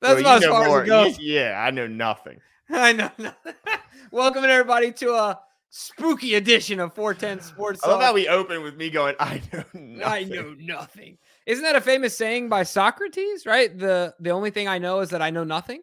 That's Well, about as far more. as it goes. Yeah, I know nothing. I know. Nothing. Welcome everybody to a spooky edition of 410 Sports. I love Talk. how we open with me going, I know nothing. I know nothing. Isn't that a famous saying by Socrates? Right. The the only thing I know is that I know nothing.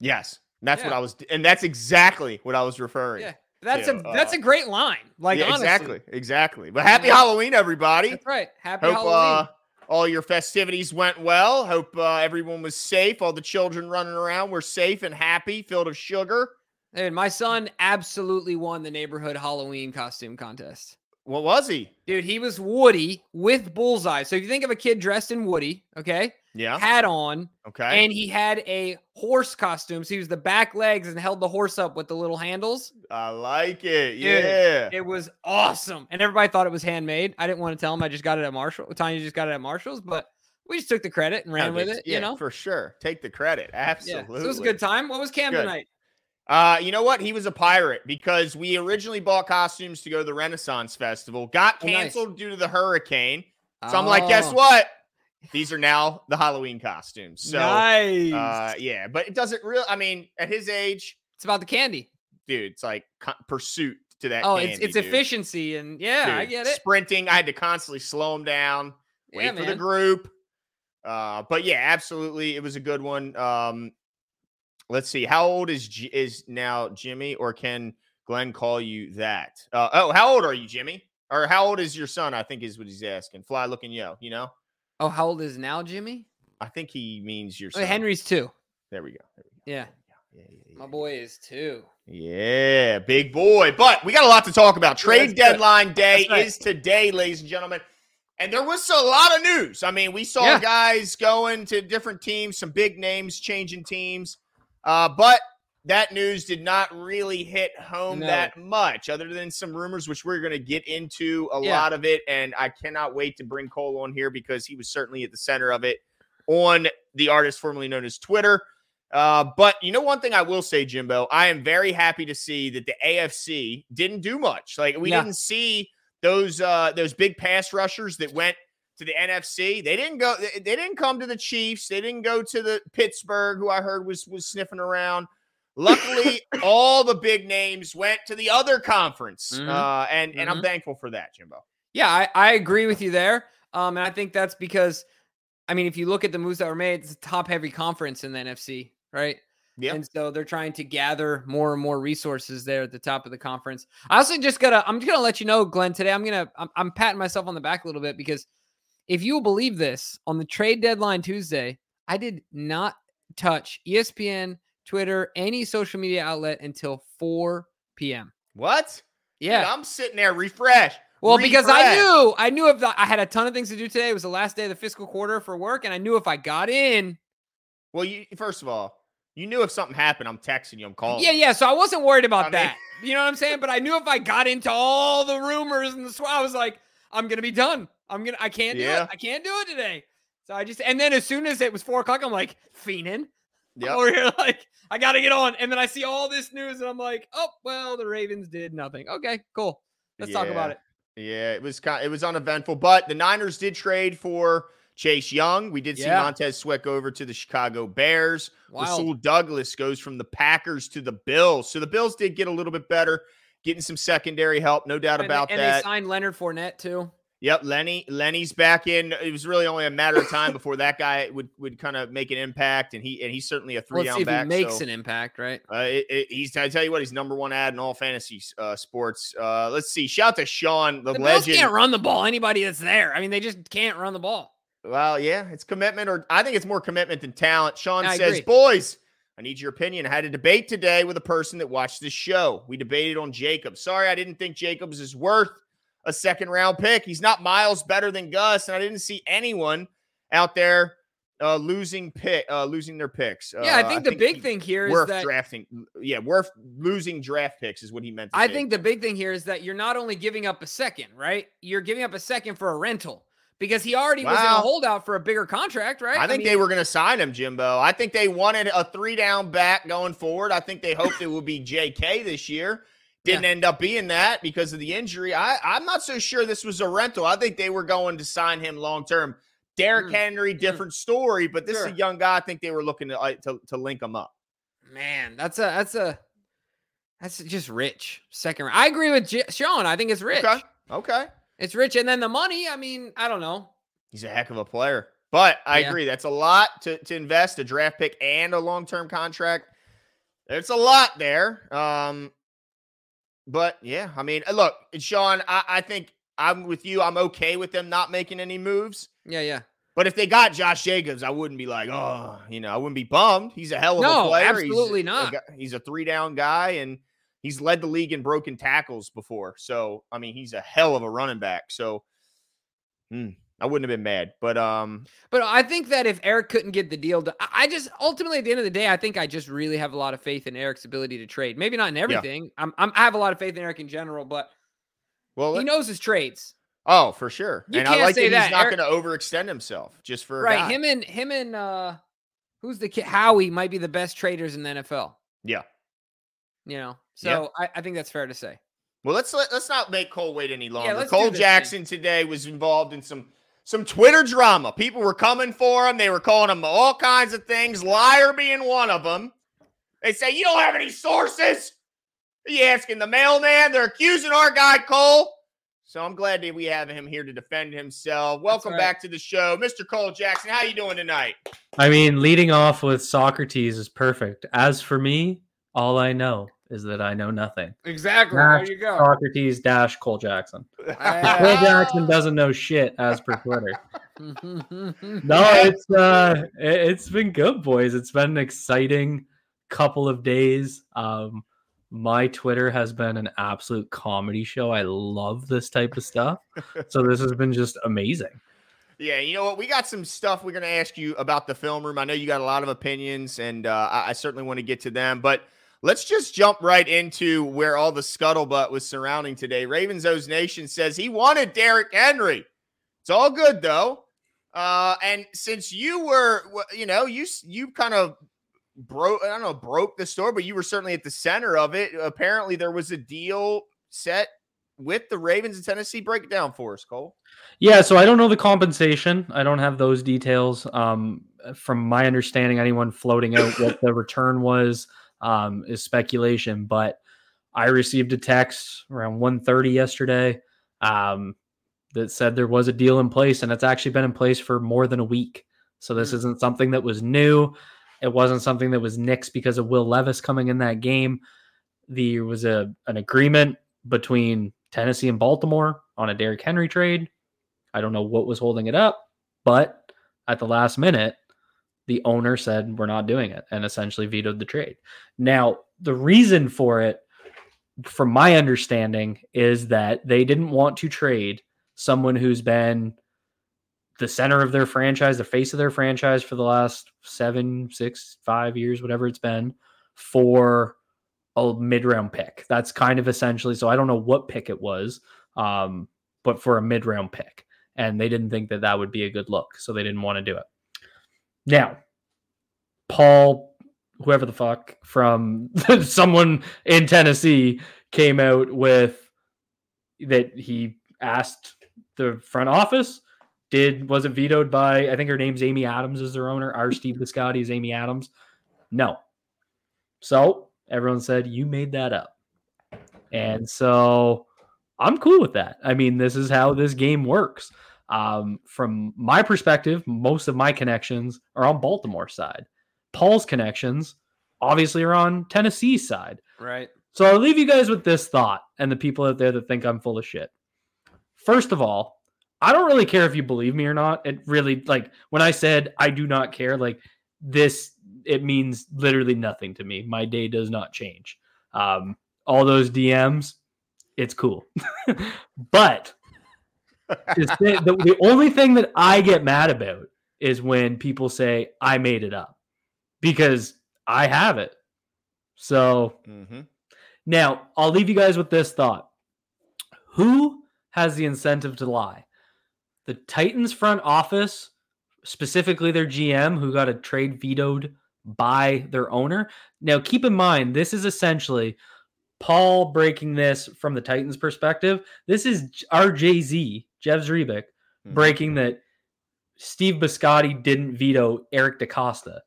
Yes. That's what I was, and that's exactly what I was referring. Yeah. That's to, a that's uh, a great line. Like Yeah, honestly. exactly, exactly. But happy Yeah. Halloween, everybody. That's right. Happy Hope Halloween. uh, all your festivities went well. Hope uh, everyone was safe. All the children running around were safe and happy, filled of sugar. And my son absolutely won the neighborhood Halloween costume contest. What was he? Dude, he was Woody with bullseye. So if you think of a kid dressed in Woody, okay, Yeah. hat on, Okay. and he had a horse costume. So he was the back legs and held the horse up with the little handles. I like it. Dude, Yeah. It was awesome. And everybody thought it was handmade. I didn't want to tell him I just got it at Marshall. Tanya just got it at Marshall's, but we just took the credit and ran with it, yeah, you know? for sure. Take the credit. Yeah. Absolutely. So it was a good time. What was Cam Good. Uh, you know what? He was a pirate because we originally bought costumes to go to the Renaissance Festival, got Oh, nice. canceled due to the hurricane. So I'm like, guess Oh, what? These are now the Halloween costumes. So nice. uh, yeah, but it doesn't really. I mean, at his age, it's about the candy. dude, it's like co- pursuit to that. Oh, candy, it's it's dude. efficiency and yeah, I get it. Sprinting, I had to constantly slow him down, wait Yeah, for the group. Uh, but yeah, absolutely, it was a good one. Um, let's see, how old is G- is now Jimmy, or can Glenn call you that? Uh, oh, how old are you, Jimmy? Or how old is your son? I think is what he's asking. Fly looking yo, you know. Oh, how old is now Jimmy? I think he means your Oh, son. Henry's two. There we go. There we go. Yeah. Yeah, yeah, yeah, My yeah. boy is two. Yeah, big boy. But we got a lot to talk about. Trade good. deadline day right. is today, ladies and gentlemen. And there was a lot of news. I mean, we saw Yeah. guys going to different teams, some big names changing teams. Uh, but that news did not really hit home No. that much, other than some rumors, which we're going to get into a Yeah. lot of it. And I cannot wait to bring Cole on here because he was certainly at the center of it on the artist formerly known as Twitter. Uh, but you know, one thing I will say, Jimbo, I am very happy to see that the AFC didn't do much. Like we Yeah. didn't see those uh those big pass rushers that went to the NFC. They didn't go. They, they didn't come to the Chiefs. They didn't go to the Pittsburgh, who I heard was was sniffing around. Luckily, all the big names went to the other conference, Mhm. uh, and and I'm Mhm. thankful for that, Jimbo. Yeah, I, I agree with you there. Um, and I think that's because, I mean, if you look at the moves that were made, it's a top heavy conference in the NFC, right? Yeah. And so they're trying to gather more and more resources there at the top of the conference. I also just gotta, I'm just gonna let you know, Glenn, today I'm gonna, I'm, I'm patting myself on the back a little bit because if you will believe this, on the trade deadline Tuesday, I did not touch ESPN, Twitter, any social media outlet until 4 p.m. What? Dude, Yeah. I'm sitting there refresh. Well, because I knew, I knew if the, I had a ton of things to do today. It was the last day of the fiscal quarter for work, and I knew if I got in, Well, you first of all, you knew if something happened, I'm texting you, I'm calling. yeah, yeah. So I wasn't worried about I mean- that. You know what I'm saying? But I knew if I got into all the rumors and the sw- I was like, I'm gonna be done. I'm gonna, I can't do Yeah. it. I can't do it today. So I just, and then as soon as it was four o'clock, I'm like, fiending. Yep. Over here, like, I gotta get on. And then I see all this news, and I'm like, oh, well, the Ravens did nothing. Okay, cool. Let's talk about it. Yeah, it was kind. It was uneventful, but the Niners did trade for Chase Young. We did see Yeah. Montez Sweat go over to the Chicago Bears. Wild. Rasul Douglas goes from the Packers to the Bills. So the Bills did get a little bit better, getting some secondary help, no doubt And, they- about and they signed Leonard Fournette too. Yep, Lenny. Lenny's back in. It was really only a matter of time before that guy would would kind of make an impact, and he and he's certainly a three Let's down back. he makes so- an impact, right? Uh, it, it, he's I tell you what, he's number one ad in all fantasy uh, sports. Uh, let's see. Shout out to Sean, the, The Bills legend. can't run the ball. Anybody that's there, I mean, they just can't run the ball. Well, yeah, it's commitment, or I think it's more commitment than talent. Sean I says, agree. "Boys, I need your opinion. I had a debate today with a person that watched this show. We debated on Jacobs. Sorry, I didn't think Jacobs is worth a second round pick. He's not miles better than Gus, and I didn't see anyone out there uh, losing pick, uh, losing their picks. Yeah, I Uh, think the big he- thing here is worth that drafting. Yeah, worth losing draft picks is what he meant. To I say. think the big thing here is that you're not only giving up a second, right? You're giving up a second for a rental because he already was in a holdout for a bigger contract, right? I think they were going to sign him, Jimbo. I think they wanted a three down back going forward. I think they hoped it would be J.K. this year. Didn't end up being that because of the injury. I, I'm not so sure this was a rental. I think they were going to sign him long term. Derrick Mm, Henry, different story, but this is a young guy. I think they were looking to, uh, to to link him up. Man, that's a that's a that's just rich second round. I agree with J- Sean. I think it's rich. Okay, okay. It's rich, and then the money. I mean, I don't know. He's a heck of a player. But I Yeah. agree. That's a lot to, to invest a draft pick and a long term contract. It's a lot there. Um, but yeah, I mean, look, Sean, I, I think I'm with you. I'm okay with them not making any moves. Yeah, yeah. But if they got Josh Jacobs, I wouldn't be like, oh, you know, I wouldn't be bummed. He's a hell of No, a player. absolutely he's not. gu- he's a three down guy and he's led the league in broken tackles before. So, I mean, he's a hell of a running back. So, hmm, I wouldn't have been mad. But um, But I think that if Eric couldn't get the deal done, I just ultimately at the end of the day, I think I just really have a lot of faith in Eric's ability to trade. Maybe not in everything. I'm, I'm I have a lot of faith in Eric in general, but well, he knows his trades. oh, for sure. You and I like say that, that. he's not Eric- going to overextend himself just for a Right. guy. Him and him and uh who's the kid Howie might be the best traders in the NFL. Yeah. You know. Yeah. So I, I think that's fair to say. Well, let's let, let's not make Cole wait any longer. let's Cole this thing. Jackson today was involved in some some Twitter drama. People were coming for him. They were calling him all kinds of things. Liar being one of them. They say you don't have any sources. Are you asking the mailman? They're accusing our guy Cole. So I'm glad that we have him here to defend himself. Welcome right. back to the show, Mr. Cole Jackson. How you doing tonight? I mean, leading off with Socrates is perfect. As for me, all I know is that I know nothing. Exactly. There you go. Socrates dash Cole Jackson. Cole Jackson doesn't know shit as per Twitter. No, it's uh it- it's been good, boys. It's been an exciting couple of days. Um my Twitter has been an absolute comedy show. I love this type of stuff. So this has been just amazing. Yeah, you know what? We got some stuff we're going to ask you about the film room. I know you got a lot of opinions, and uh, I, I certainly want to get to them. But let's just jump right into where all the scuttlebutt was surrounding today. Ravens O's Nation says he wanted Derrick Henry. It's all good though. Uh, and since you were, you know, you you kind of broke, I don't know, broke the story, but you were certainly at the center of it. Apparently, there was a deal set with the Ravens in Tennessee. Break it down for us, Cole. Yeah, so I don't know the compensation. I don't have those details. Um, from my understanding, anyone floating out what the return was um, is speculation. But I received a text around 1.30 yesterday um, that said there was a deal in place, and it's actually been in place for more than a week. So this Hmm. isn't something that was new. It wasn't something that was nixed because of Will Levis coming in that game. There was a an agreement between Tennessee and Baltimore on a Derrick Henry trade. I don't know what was holding it up, but at the last minute, the owner said we're not doing it and essentially vetoed the trade. Now, the reason for it, from my understanding, is that they didn't want to trade someone who's been the center of their franchise, the face of their franchise for the last seven, six, five years, whatever it's been, for a mid round pick. That's kind of essentially so I don't know what pick it was, um, but for a mid round pick. And they didn't think that that would be a good look. So they didn't want to do it. Now, Paul, whoever the fuck from someone in Tennessee came out with that he asked the front office did was it vetoed by I think her name's Amy Adams is their owner. Our Steve Bisciotti is Amy Adams. No. So everyone said you made that up. And so I'm cool with that. I mean, this is how this game works. Um, from my perspective, most of my connections are on Baltimore side. Paul's connections obviously are on Tennessee side. Right. So I'll leave you guys with this thought and the people out there that think I'm full of shit. First of all, I don't really care if you believe me or not. It really like when I said I do not care, like this it means literally nothing to me. My day does not change. Um all those DMs, it's cool. but the, the only thing that I get mad about is when people say I made it up because I have it. So Mm-hmm. now, I'll leave you guys with this thought. Who has the incentive to lie? The Titans front office, specifically their GM, who got a trade vetoed by their owner. Now, keep in mind, this is essentially Paul breaking this from the Titans' perspective. This is our Jay Z, Jeff Zrebiec, Mm-hmm. breaking that Steve Bisciotti didn't veto Eric DeCosta.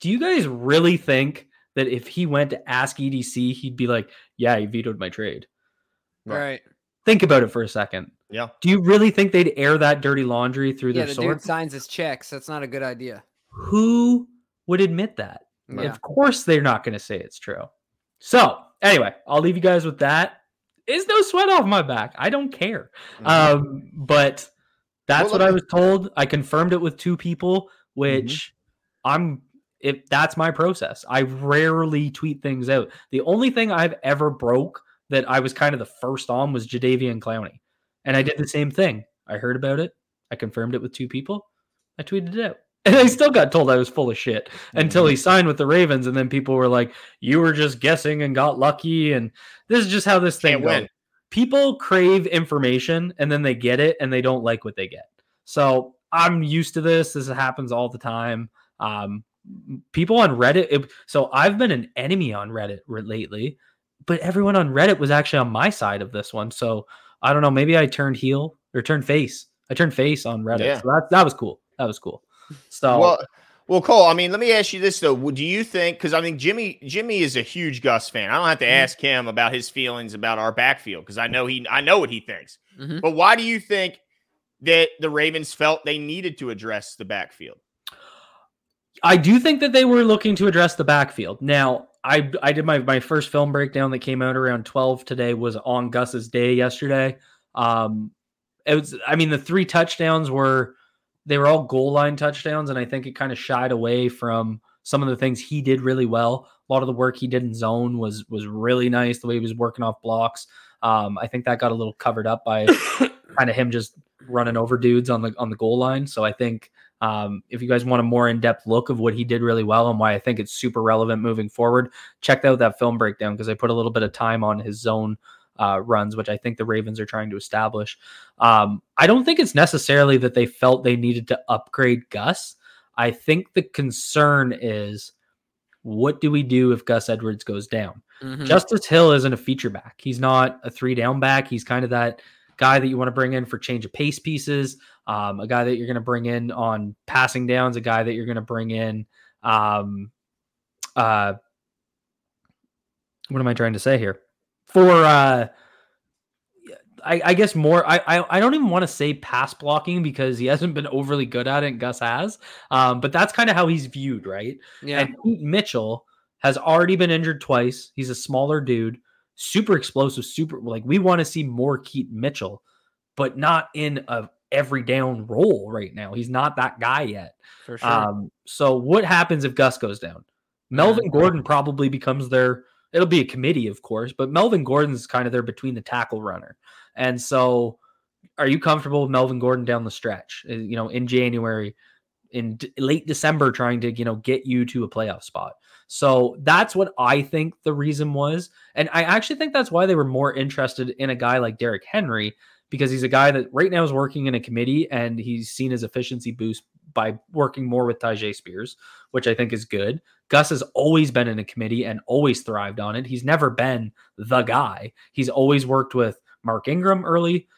Do you guys really think that if he went to ask EDC, he'd be like, "Yeah, he vetoed my trade"? Right. Right. Think about it for a second. Yeah. Do you really think they'd air that dirty laundry through Yeah, their the sword? dude signs his checks. That's not a good idea. Who would admit that? Yeah. Of course, they're not going to say it's true. So, anyway, I'll leave you guys with that. Is no sweat off my back. I don't care. Mhm. Um, but that's Well, what I was told. I confirmed it with two people, which I'm if that's my process. I rarely tweet things out. The only thing I've ever broke that I was kind of the first on was Jadeveon Clowney. And I did the same thing. I heard about it. I confirmed it with two people. I tweeted it out. And I still got told I was full of shit until he signed with the Ravens. And then people were like, you were just guessing and got lucky. And this is just how this thing win. people crave information and then they get it and they don't like what they get. So I'm used to this. This happens all the time. Um, people on Reddit. It, so I've been an enemy on Reddit re- lately, but everyone on Reddit was actually on my side of this one. So I don't know. Maybe I turned heel or turned face. I turned face on Reddit. Yeah. So that that was cool. That was cool. So Well, well, Cole. I mean, let me ask you this though: Do you think? Because I mean, Jimmy, Jimmy is a huge Gus fan. I don't have to Mhm. ask him about his feelings about our backfield because I know he, I know what he thinks. Mhm. But why do you think that the Ravens felt they needed to address the backfield? I do think that they were looking to address the backfield. Now, I I did my my first film breakdown that came out around 12 today was on Gus's day yesterday. Um it was I mean the three touchdowns were they were all goal line touchdowns and I think it kind of shied away from some of the things he did really well. A lot of the work he did in zone was was really nice the way he was working off blocks. Um I think that got a little covered up by kind of him just running over dudes on the on the goal line. So I think um, if you guys want a more in-depth look of what he did really well and why I think it's super relevant moving forward, check out that film breakdown because I put a little bit of time on his zone uh, runs, which I think the Ravens are trying to establish. Um, I don't think it's necessarily that they felt they needed to upgrade Gus. I think the concern is what do we do if Gus Edwards goes down? Mhm. Justice Hill isn't a feature back. He's not a three down back. He's kind of that guy that you want to bring in for change of pace pieces, um, a guy that you're going to bring in on passing downs, a guy that you're going to bring in. Um, uh, what am I trying to say here? For uh, I, I guess more. I, I I don't even want to say pass blocking because he hasn't been overly good at it. And Gus has, um, but that's kind of how he's viewed, right? yeah. And Pete Mitchell has already been injured twice. He's a smaller dude, super explosive, super like we want to see more Keaton Mitchell, but not in a every down role right now. He's not that guy yet. for sure. Um, so what happens if Gus goes down? Melvin Gordon probably becomes their it'll be a committee, of course, but Melvin Gordon's kind of there between the tackle runner. And so are you comfortable with Melvin Gordon down the stretch? uh, You know, in January, in d- late December, trying to, you know, get you to a playoff spot. So that's what I think the reason was. And I actually think that's why they were more interested in a guy like Derrick Henry, because he's a guy that right now is working in a committee and he's seen his efficiency boost by working more with Tyjae Spears, which I think is good. Gus has always been in a committee and always thrived on it. He's never been the guy. He's always worked with Mark Ingram early.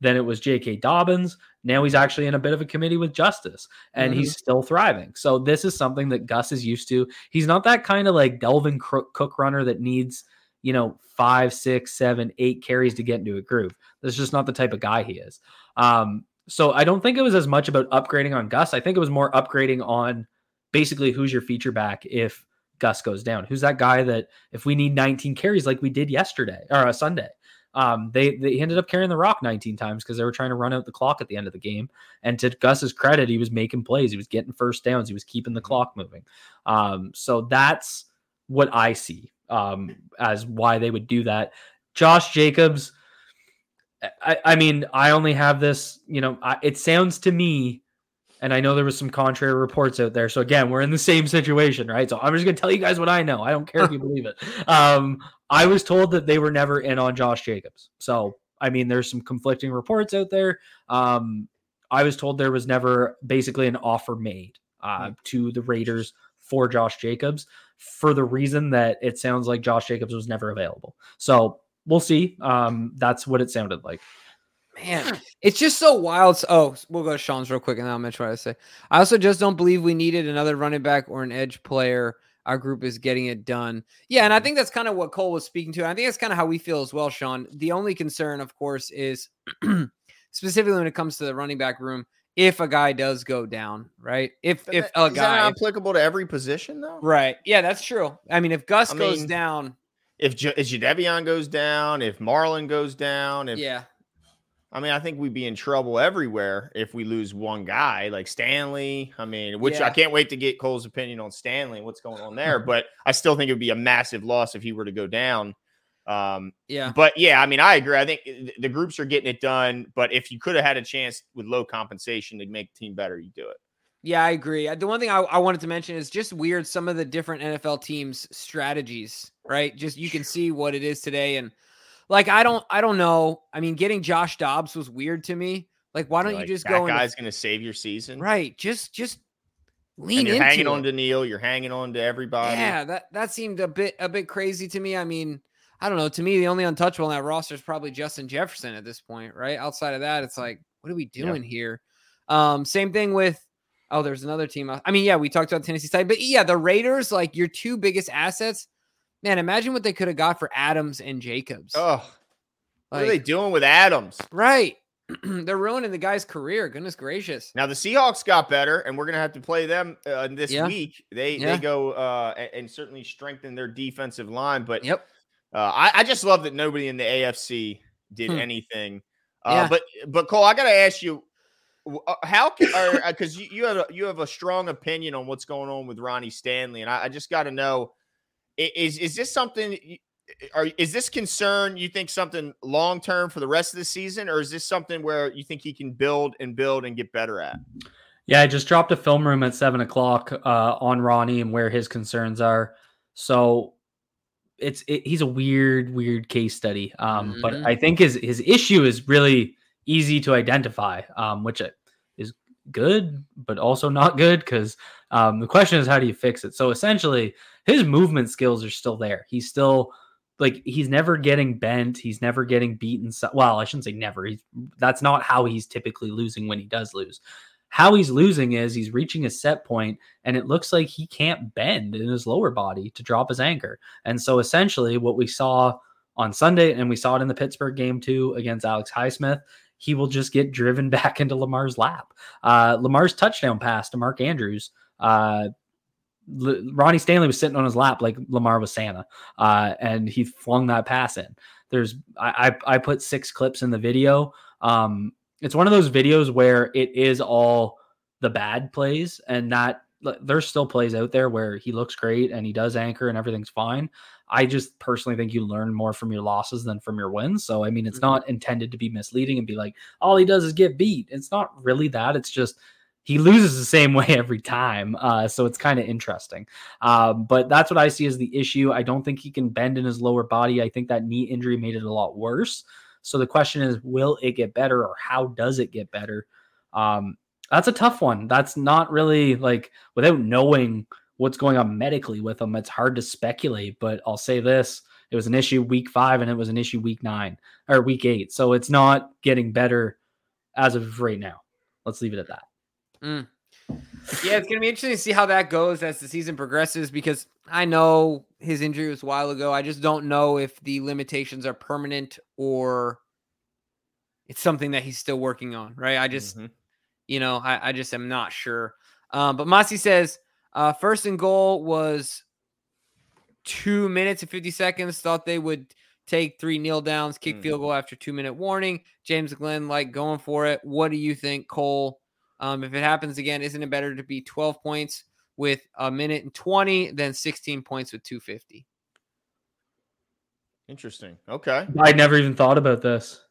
Then it was J.K. Dobbins. Now he's actually in a bit of a committee with Justice, and Mhm. he's still thriving. So this is something that Gus is used to. He's not that kind of like Dalvin Cook runner that needs you know five, six, seven, eight carries to get into a groove. That's just not the type of guy he is. Um, so I don't think it was as much about upgrading on Gus. I think it was more upgrading on basically who's your feature back if Gus goes down. Who's that guy that if we need 19 carries like we did yesterday or a Sunday, um, they they ended up carrying the rock 19 times because they were trying to run out the clock at the end of the game. And to Gus's credit, he was making plays, he was getting first downs, he was keeping the clock moving. Um, so that's what I see um, as why they would do that. Josh Jacobs. I, I mean, I only have this, you know, I, it sounds to me, and I know there was some contrary reports out there. So again, we're in the same situation, right? So I'm just gonna tell you guys what I know. I don't care if you believe it. Um, I was told that they were never in on Josh Jacobs. So I mean, there's some conflicting reports out there. Um, I was told there was never basically an offer made uh, to the Raiders for Josh Jacobs for the reason that it sounds like Josh Jacobs was never available. So we'll see. Um, that's what it sounded like. Man, it's just so wild. So- Oh, we'll go to Sean's real quick and then I'll mention what I say. I also just don't believe we needed another running back or an edge player. Our group is getting it done. Yeah, and I think that's kind of what Cole was speaking to. I think that's kind of how we feel as well, Sean. The only concern, of course, is specifically when it comes to the running back room, if a guy does go down, right? If But if that- a is that guy not applicable to every position though? Right. Yeah, that's true. I mean, if Gus I goes mean, down, If J- if goes down, if Marlin goes down, if yeah. I mean, I think we'd be in trouble everywhere if we lose one guy like Stanley. I mean, which Yeah. I can't wait to get Cole's opinion on Stanley and what's going on there. but I still think it would be a massive loss if he were to go down. Um, Yeah. but yeah, I mean, I agree. I think the groups are getting it done. But if you could have had a chance with low compensation to make the team better, you do it. Yeah, I agree. Uh, The one thing I, I wanted to mention is just weird some of the different NFL teams' strategies, right? Just you can see what it is today. And like I don't I don't know. I mean, getting Josh Dobbs was weird to me. Like, why don't Like, you just that go guy's going to save your season, right? Just just lean And you're hanging it. on to Neil. You're hanging on to everybody. Yeah, that that seemed a bit a bit crazy to me. I mean, I don't know. To me, the only untouchable on that roster is probably Justin Jefferson at this point, right? Outside of that, it's like, what are we doing here? Um, same thing with oh, there's another team. I mean, yeah, we talked about Tennessee side, but yeah, the Raiders, like your two biggest assets. Man, imagine what they could have got for Adams and Jacobs. Oh, what are they doing with Adams? right. They're ruining the guy's career. Goodness gracious. Now the Seahawks got better, and we're gonna have to play them uh, this Yeah. week. They Yeah. they go uh, a- and certainly strengthen their defensive line. But Yep. uh, I, I just love that nobody in the AFC did Hmm. anything. Uh, Yeah. But but Cole, I gotta ask you, how can because you, you have a, you have a strong opinion on what's going on with Ronnie Stanley, and I, I just got to know is is this something? Are, is this concern you think something long term for the rest of the season, or is this something where you think he can build and build and get better at? Yeah, I just dropped a film room at seven o'clock uh, on Ronnie and where his concerns are. So it's it, he's a weird, weird case study. Um, But Mhm. I think his his issue is really easy to identify, um, which is good, but also not good because um, the question is how do you fix it? So essentially, his movement skills are still there. He's still like he's never getting bent. He's never getting beaten. So, well, I shouldn't say never. He's that's not how he's typically losing when he does lose. How he's losing is he's reaching a set point and it looks like he can't bend in his lower body to drop his anchor. And so essentially what we saw on Sunday and we saw it in the Pittsburgh game too against Alex Highsmith, he will just get driven back into Lamar's lap. Uh, Lamar's touchdown pass to Mark Andrews, uh, L- Ronnie Stanley was sitting on his lap like Lamar was Santa, uh, and he flung that pass in. There's I, I I put six clips in the video. Um, it's one of those videos where it is all the bad plays, and not there's still plays out there where he looks great and he does anchor and everything's fine. I just personally think you learn more from your losses than from your wins. So I mean, it's Mhm. not intended to be misleading and be like all he does is get beat. It's not really that. It's just he loses the same way every time. Uh, so it's kind of interesting. Um, but that's what I see as the issue. I don't think he can bend in his lower body. I think that knee injury made it a lot worse. So the question is, will it get better or how does it get better? Um, that's a tough one. That's not really like without knowing what's going on medically with him, it's hard to speculate. But I'll say this it was an issue week five and it was an issue week nine or week eight. So it's not getting better as of right now. Let's leave it at that. Yeah, it's gonna be interesting to see how that goes as the season progresses because I know his injury was a while ago. I just don't know if the limitations are permanent or it's something that he's still working on. Right? I just, Mhm. You know, I, I just am not sure. Um, but Masi says uh, first and goal was two minutes and fifty seconds. Thought they would take three kneel downs, kick Mm. field goal after two minute warning. James Glenn like going for it. What do you think, Cole? Um, if it happens again, isn't it better to be 12 points with a minute and 20 than 16 points with 250? Interesting. Okay. I never even thought about this.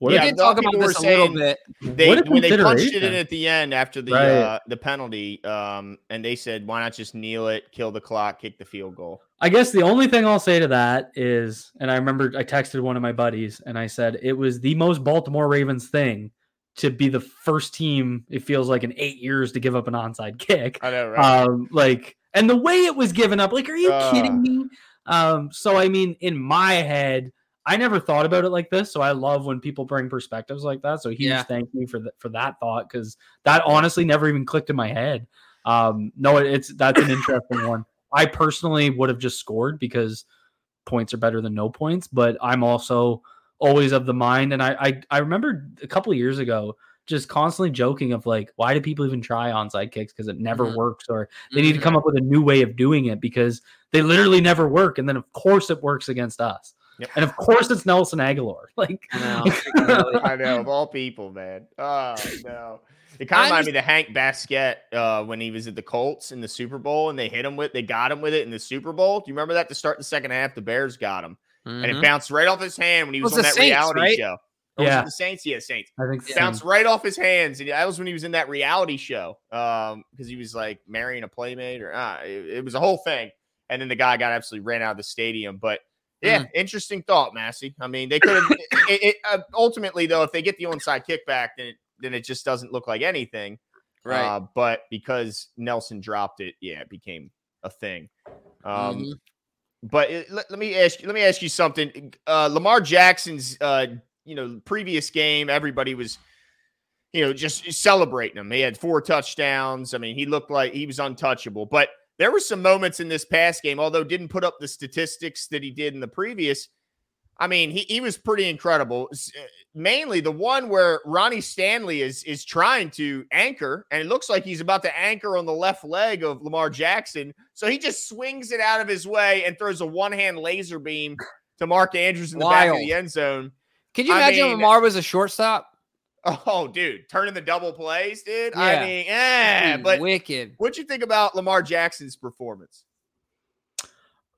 What We Yeah, a- did talk of about people this a were little saying- bit. They when they punched it in at the end after the Right. uh, the penalty, um, and they said, "Why not just kneel it, kill the clock, kick the field goal?" I guess the only thing I'll say to that is, and I remember I texted one of my buddies and I said it was the most Baltimore Ravens thing to be the first team, it feels like in eight years to give up an onside kick. I know, Um, like, and the way it was given up, like, are you Uh. kidding me? Um, so I mean, in my head, I never thought about it like this, so I love when people bring perspectives like that. So huge Yeah. thank you for that for that thought because that honestly never even clicked in my head. Um, no, it's that's an interesting one. I personally would have just scored because points are better than no points, but I'm also always of the mind, and I I, I remember a couple of years ago just constantly joking of like, why do people even try onside kicks because it never Mhm. works, or they need to Mhm. come up with a new way of doing it because they literally never work, and then of course it works against us. Yep. And of course, it's Nelson Agholor. Like, I know. I know of all people, man. Oh no. It kind of reminded me of the Hank Baskett uh, when he was at the Colts in the Super Bowl and they hit him with, they got him with it in the Super Bowl. Do you remember that to start the second half? The Bears got him and it Mhm. bounced right off his hand when he was, was on that Saints, reality right? show. Or was it Yeah. the Saints, yeah, Saints. I think Yeah. so. Bounced right off his hands, and that was when he was in that reality show. Um, because he was like marrying a playmate, or ah, it, it was a whole thing. And then the guy got absolutely ran out of the stadium. But yeah, Mm. interesting thought, Massey. I mean, they could have. it, it, uh, ultimately, though, if they get the onside kickback, then it, then it just doesn't look like anything. Right. Uh, but because Nelson dropped it, yeah, it became a thing. Um, Mhm. but it, let, let me ask you. Let me ask you something. Uh, Lamar Jackson's, uh, you know, previous game, everybody was, you know, just celebrating him. He had four touchdowns. I mean, he looked like he was untouchable. But there were some moments in this past game, although didn't put up the statistics that he did in the previous. I mean, he, he was pretty incredible. Uh, Mainly the one where Ronnie Stanley is is trying to anchor, and it looks like he's about to anchor on the left leg of Lamar Jackson. So he just swings it out of his way and throws a one hand laser beam to Mark Andrews in the back of the end zone. Could you I imagine mean- Lamar was a shortstop? Oh, dude, turning the double plays, dude. Yeah. I mean, eh, Dude, but wicked. what'd you think about Lamar Jackson's performance?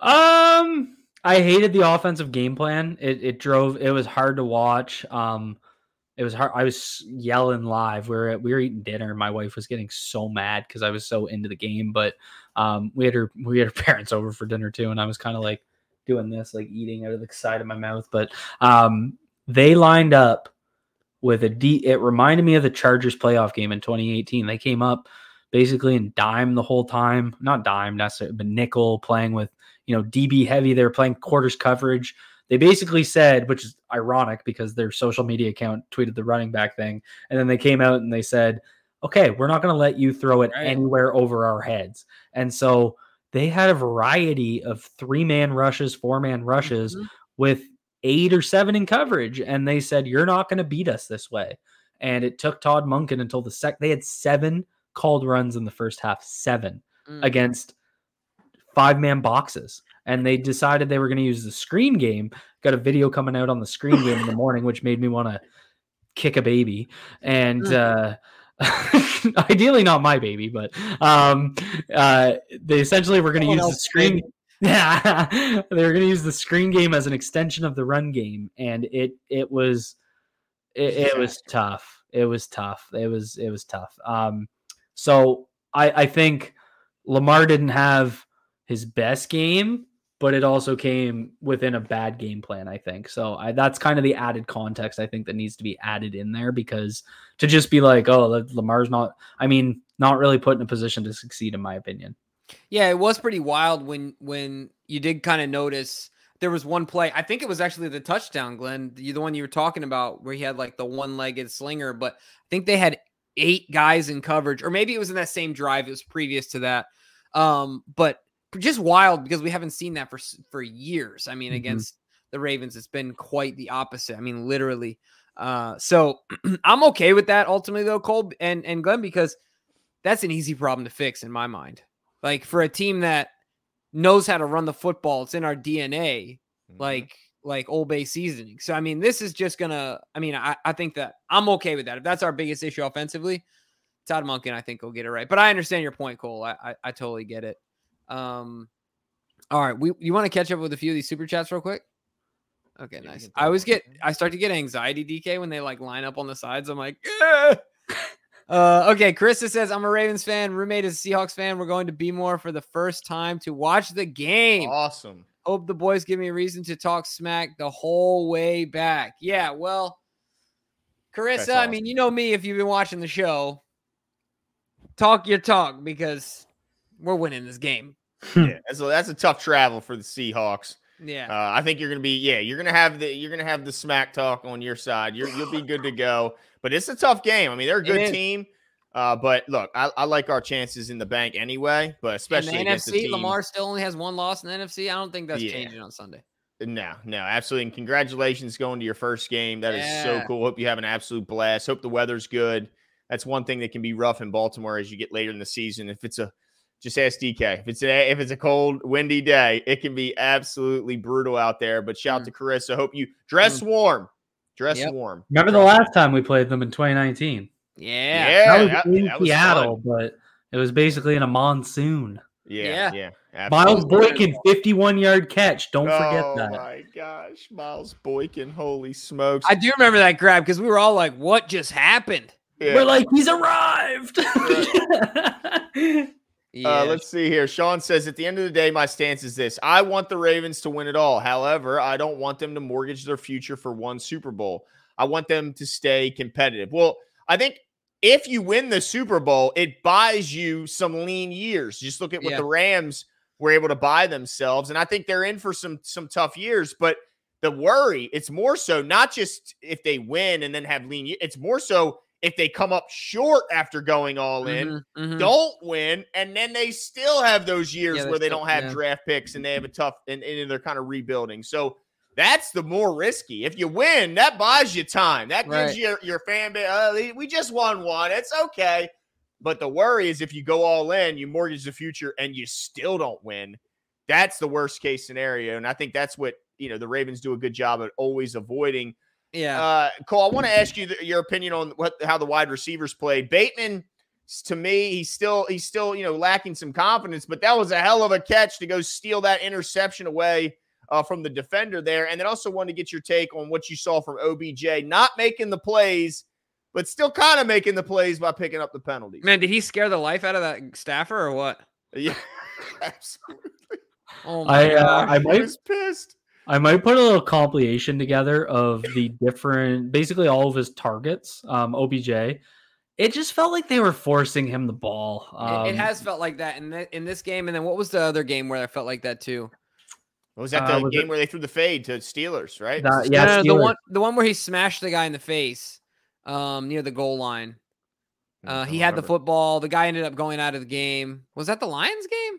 Um, I hated the offensive game plan. It it drove. It was hard to watch. Um, it was hard. I was yelling live. We were at, we were eating dinner. My wife was getting so mad because I was so into the game. But um, we had her we had her parents over for dinner too, and I was kind of like doing this, like eating out of the side of my mouth. But um, they lined up with a D. It reminded me of the Chargers playoff game in 2018. They came up basically in dime the whole time. Not dime necessarily, but nickel playing with you know DB heavy. They were playing quarters coverage. They basically said, which is ironic because their social media account tweeted the running back thing, and then they came out and they said, "Okay, we're not going to let you throw it Right. anywhere over our heads." And so they had a variety of three man rushes, four man rushes Mhm. with eight or seven in coverage, and they said, "You're not going to beat us this way." And it took Todd Monken until the sec. They had seven called runs in the first half, seven Mm. against five man boxes. And they decided they were going to use the screen game. Got a video coming out on the screen game in the morning, which made me want to kick a baby. And uh, ideally, not my baby, but um, uh, they essentially were going to use the screen. Yeah, they were going to use the screen game as an extension of the run game, and it it was it, it was tough. It was tough. It was it was tough. Um, so I I think Lamar didn't have his best game, but it also came within a bad game plan. I think so. I that's kind of the added context I think that needs to be added in there because to just be like, oh, Lamar's not. I mean, not really put in a position to succeed, in my opinion. Yeah, it was pretty wild when when you did kind of notice there was one play. I think it was actually the touchdown, Glenn, the, the one you were talking about, where he had like the one-legged slinger. But I think they had eight guys in coverage, or maybe it was in that same drive. It was previous to that. Um, but just wild because we haven't seen that for for years. I mean, Mhm. against the Ravens, it's been quite the opposite. I mean, literally. Uh, so I'm okay with that ultimately, though, Cole and and Glenn, because that's an easy problem to fix in my mind. Like for a team that knows how to run the football, it's in our DNA, Mhm. like like Old Bay seasoning. So I mean, this is just gonna. I mean, I, I think that I'm okay with that. If that's our biggest issue offensively, Todd Monken, I think will get it right. But I understand your point, Cole. I I, I totally get it. Um, all right, we you want to catch up with a few of these super chats real quick? Okay, nice. I always get. I start to get anxiety, DK, when they like line up on the sides. I'm like, "Ugh." Uh, okay, Krista says, I'm a Ravens fan. Roommate is a Seahawks fan. We're going to be more for the first time to watch the game. awesome. Hope the boys give me a reason to talk smack the whole way back. Yeah, well, Carissa, That's I mean, you know me if you've been watching the show. Talk your talk because we're winning this game. yeah, that's a, that's a tough travel for the Seahawks. Yeah. Uh, I think you're going to be, yeah, you're going to have the you're to have the smack talk on your side. You're, you'll be good to go. But it's a tough game. I mean, they're a good team. Uh, but look, I, I like our chances in the bank anyway. But In especially the against a NFC, team, Lamar still only has one loss in the NFC. I don't think that's Yeah. changing on Sunday. No, no, absolutely. And congratulations going to your first game. That is so cool. Hope you have an absolute blast. Hope the weather's good. That's one thing that can be rough in Baltimore as you get later in the season. If it's a just ask DK. If it's a if it's a cold, windy day, it can be absolutely brutal out there. But shout out mm. to Carissa. Hope you dress mm. warm. Dress Yep. warm. Remember the last time we played them in 2019? Yeah. Yeah, that was that- in that Seattle, fun. but it was basically in a monsoon. Yeah, Yeah. yeah. Miles absolutely. Boykin, 51 yard catch. Don't forget oh that. oh my gosh, Miles Boykin! Holy smokes! I do remember that grab because we were all like, what just happened? Yeah. We're like, he's arrived. Yeah. Uh, let's see here. Sean says, at the end of the day, my stance is this I want the Ravens to win it all. However, I don't want them to mortgage their future for one Super Bowl. I want them to stay competitive. Well, I think if you win the Super Bowl, it buys you some lean years. Just look at what Yeah. the Rams were able to buy themselves. And I think they're in for some some tough years, but the worry, it's more so not just if they win and then have lean, it's more so if they come up short after going all in Mhm, mhm. don't win, and then they still have those years Yeah, where they don't have yeah. draft picks and they have a tough and, and they're kind of rebuilding. So that's the more risky. If you win, that buys you time. That gives Right. your your fan base. Uh, we just won one. It's okay. But the worry is if you go all in, you mortgage the future, and you still don't win. That's the worst case scenario, and I think that's what you know the Ravens do a good job at always avoiding. Yeah. Uh, Cole, I want to ask you the, your opinion on what how the wide receivers played. Bateman, to me, he's still he's still you know lacking some confidence, but that was a hell of a catch to go steal that interception away uh, from the defender there. And then also wanted to get your take on what you saw from OBJ, not making the plays, but still kind of making the plays by picking up the penalties. Man, did he scare the life out of that staffer or what? Yeah, absolutely. Oh my I, uh, gosh. I He might was pissed. I might put a little compilation together of the different, basically all of his targets. Um, OBJ. It just felt like they were forcing him the ball. It- Um, it, has felt like that in th- in this game, and then what was the other game where I felt like that too? What Was that Uh, the was game it- where they threw the fade to Steelers? Right? That- yeah, no, no, the one the one where he smashed the guy in the face, um, near the goal line. Hmm, Uh, he had the football. The guy ended up going out of the game. Was that the Lions game?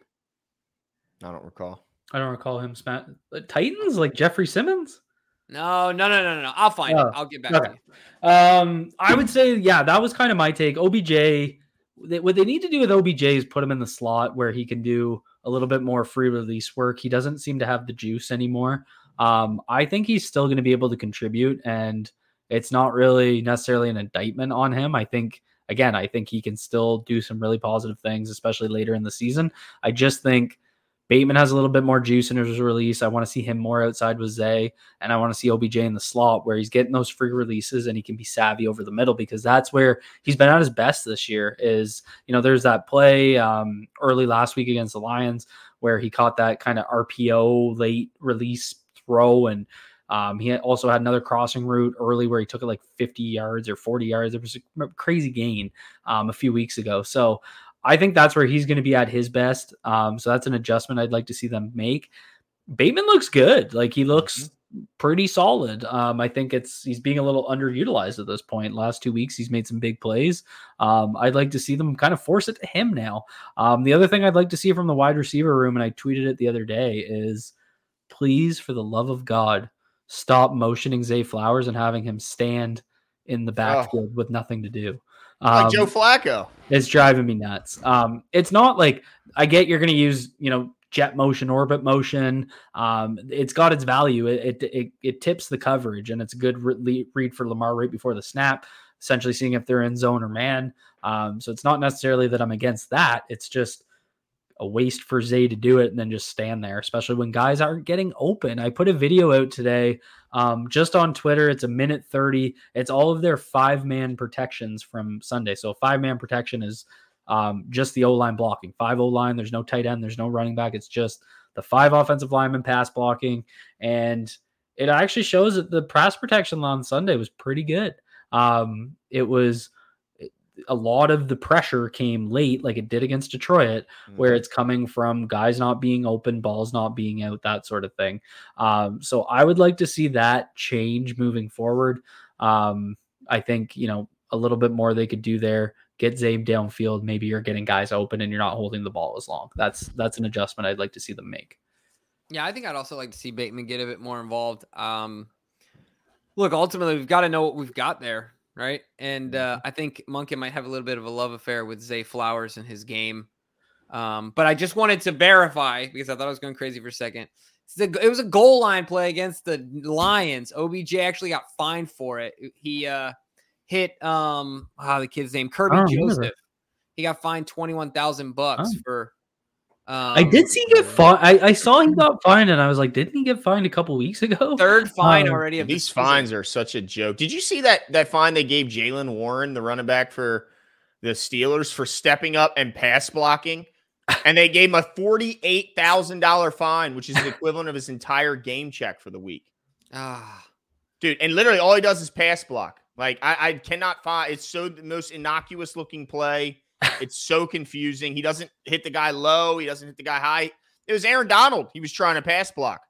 I don't recall. I don't recall him. Sma- uh, Titans like Jeffrey Simmons. No, no, no, no, no. I'll find Oh, it. I'll get back okay. to you. Um, I would say, yeah, that was kind of my take. OBJ, they, what they need to do with OBJ is put him in the slot where he can do a little bit more free release work. He doesn't seem to have the juice anymore. Um, I think he's still going to be able to contribute, and it's not really necessarily an indictment on him. I think, again, I think he can still do some really positive things, especially later in the season. I just think Bateman has a little bit more juice in his release. I want to see him more outside with Zay, and I want to see OBJ in the slot where he's getting those free releases and he can be savvy over the middle because that's where he's been at his best this year. Is you know, there's that play um, early last week against the Lions where he caught that kind of RPO late release throw and. Um, he also had another crossing route early where he took it like 50 yards or 40 yards. It was a crazy gain um, a few weeks ago. So I think that's where he's going to be at his best. Um, so that's an adjustment I'd like to see them make. Bateman looks good. Like he looks pretty solid. Um, I think it's he's being a little underutilized at this point. Last two weeks, he's made some big plays. Um, I'd like to see them kind of force it to him now. Um, the other thing I'd like to see from the wide receiver room, and I tweeted it the other day, is please, for the love of God, stop motioning Zay Flowers and having him stand in the backfield with nothing to do. Like Um, Joe Flacco. it's driving me nuts. Um, it's not like I get you're going to use, you know, jet motion, orbit motion. Um, it's got its value. It, it it it tips the coverage, and it's a good re- read for Lamar right before the snap. Essentially, seeing if they're in zone or man. Um, so it's not necessarily that I'm against that. It's just a waste for Zay to do it and then just stand there, especially when guys aren't getting open. I put a video out today um, just on Twitter. It's a minute 30. It's all of their five man protections from Sunday. So, five man protection is um, just the O line blocking, five O line. There's no tight end, there's no running back. It's just the five offensive linemen pass blocking. And it actually shows that the pass protection on Sunday was pretty good. Um, it was a lot of the pressure came late, like it did against Detroit, where Mm-hmm. it's coming from guys not being open, balls not being out, that sort of thing. Um, so I would like to see that change moving forward. Um, I think you know a little bit more they could do there. Get Zabe downfield. Maybe you're getting guys open and you're not holding the ball as long. That's that's an adjustment I'd like to see them make. Yeah, I think I'd also like to see Bateman get a bit more involved. Um, look, ultimately, we've got to know what we've got there, right? And uh, I think Monken might have a little bit of a love affair with Zay Flowers and his game. Um, but I just wanted to verify because I thought I was going crazy for a second. The- it was a goal line play against the Lions. OBJ actually got fined for it. He uh, hit um, ah, the kid's name Kerby I don't remember. Joseph. He got fined twenty one thousand bucks Oh. for. Um, I did see get fined. I, I saw he got fined, and I was like, didn't he get fined a couple weeks ago? third fine Um, already. Of the These season. fines are such a joke. Did you see that that fine they gave Jaylen Warren, the running back for the Steelers, for stepping up and pass blocking? And they gave him a forty-eight thousand dollar fine, which is the equivalent of his entire game check for the week, Ah, dude. And literally, all he does is pass block. Like I, I cannot find. It's so the most innocuous looking play. It's so confusing. He doesn't hit the guy low. He doesn't hit the guy high. It was Aaron Donald. He was trying to pass block,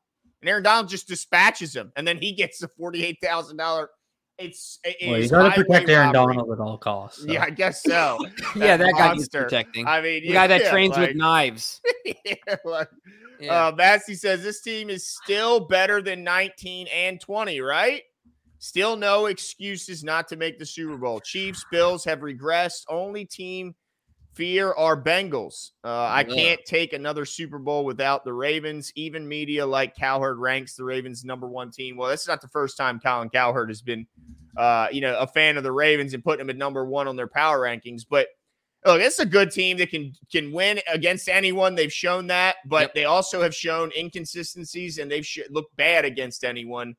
and Aaron Donald just dispatches him, and then he gets the forty-eight thousand dollar. It's it well, you got to protect Aaron robbery. Donald at all costs. so. Yeah, I guess so. yeah, that guy needs protecting. I mean, the guy that yeah, trains like- with knives. yeah, like, Yeah. uh, Massey says this team is still better than 19 and 20, right? Still no excuses not to make the Super Bowl. Chiefs, Bills have regressed. Only team fear are Bengals. Uh, I can't take another Super Bowl without the Ravens. Even media like Cowherd ranks the Ravens number one team. Well, this is not the first time Colin Cowherd has been, uh, you know, a fan of the Ravens and putting them at number one on their power rankings. But look, it's a good team that can can win against anyone. They've shown that, but Yep. they also have shown inconsistencies and they've sh- looked bad against anyone.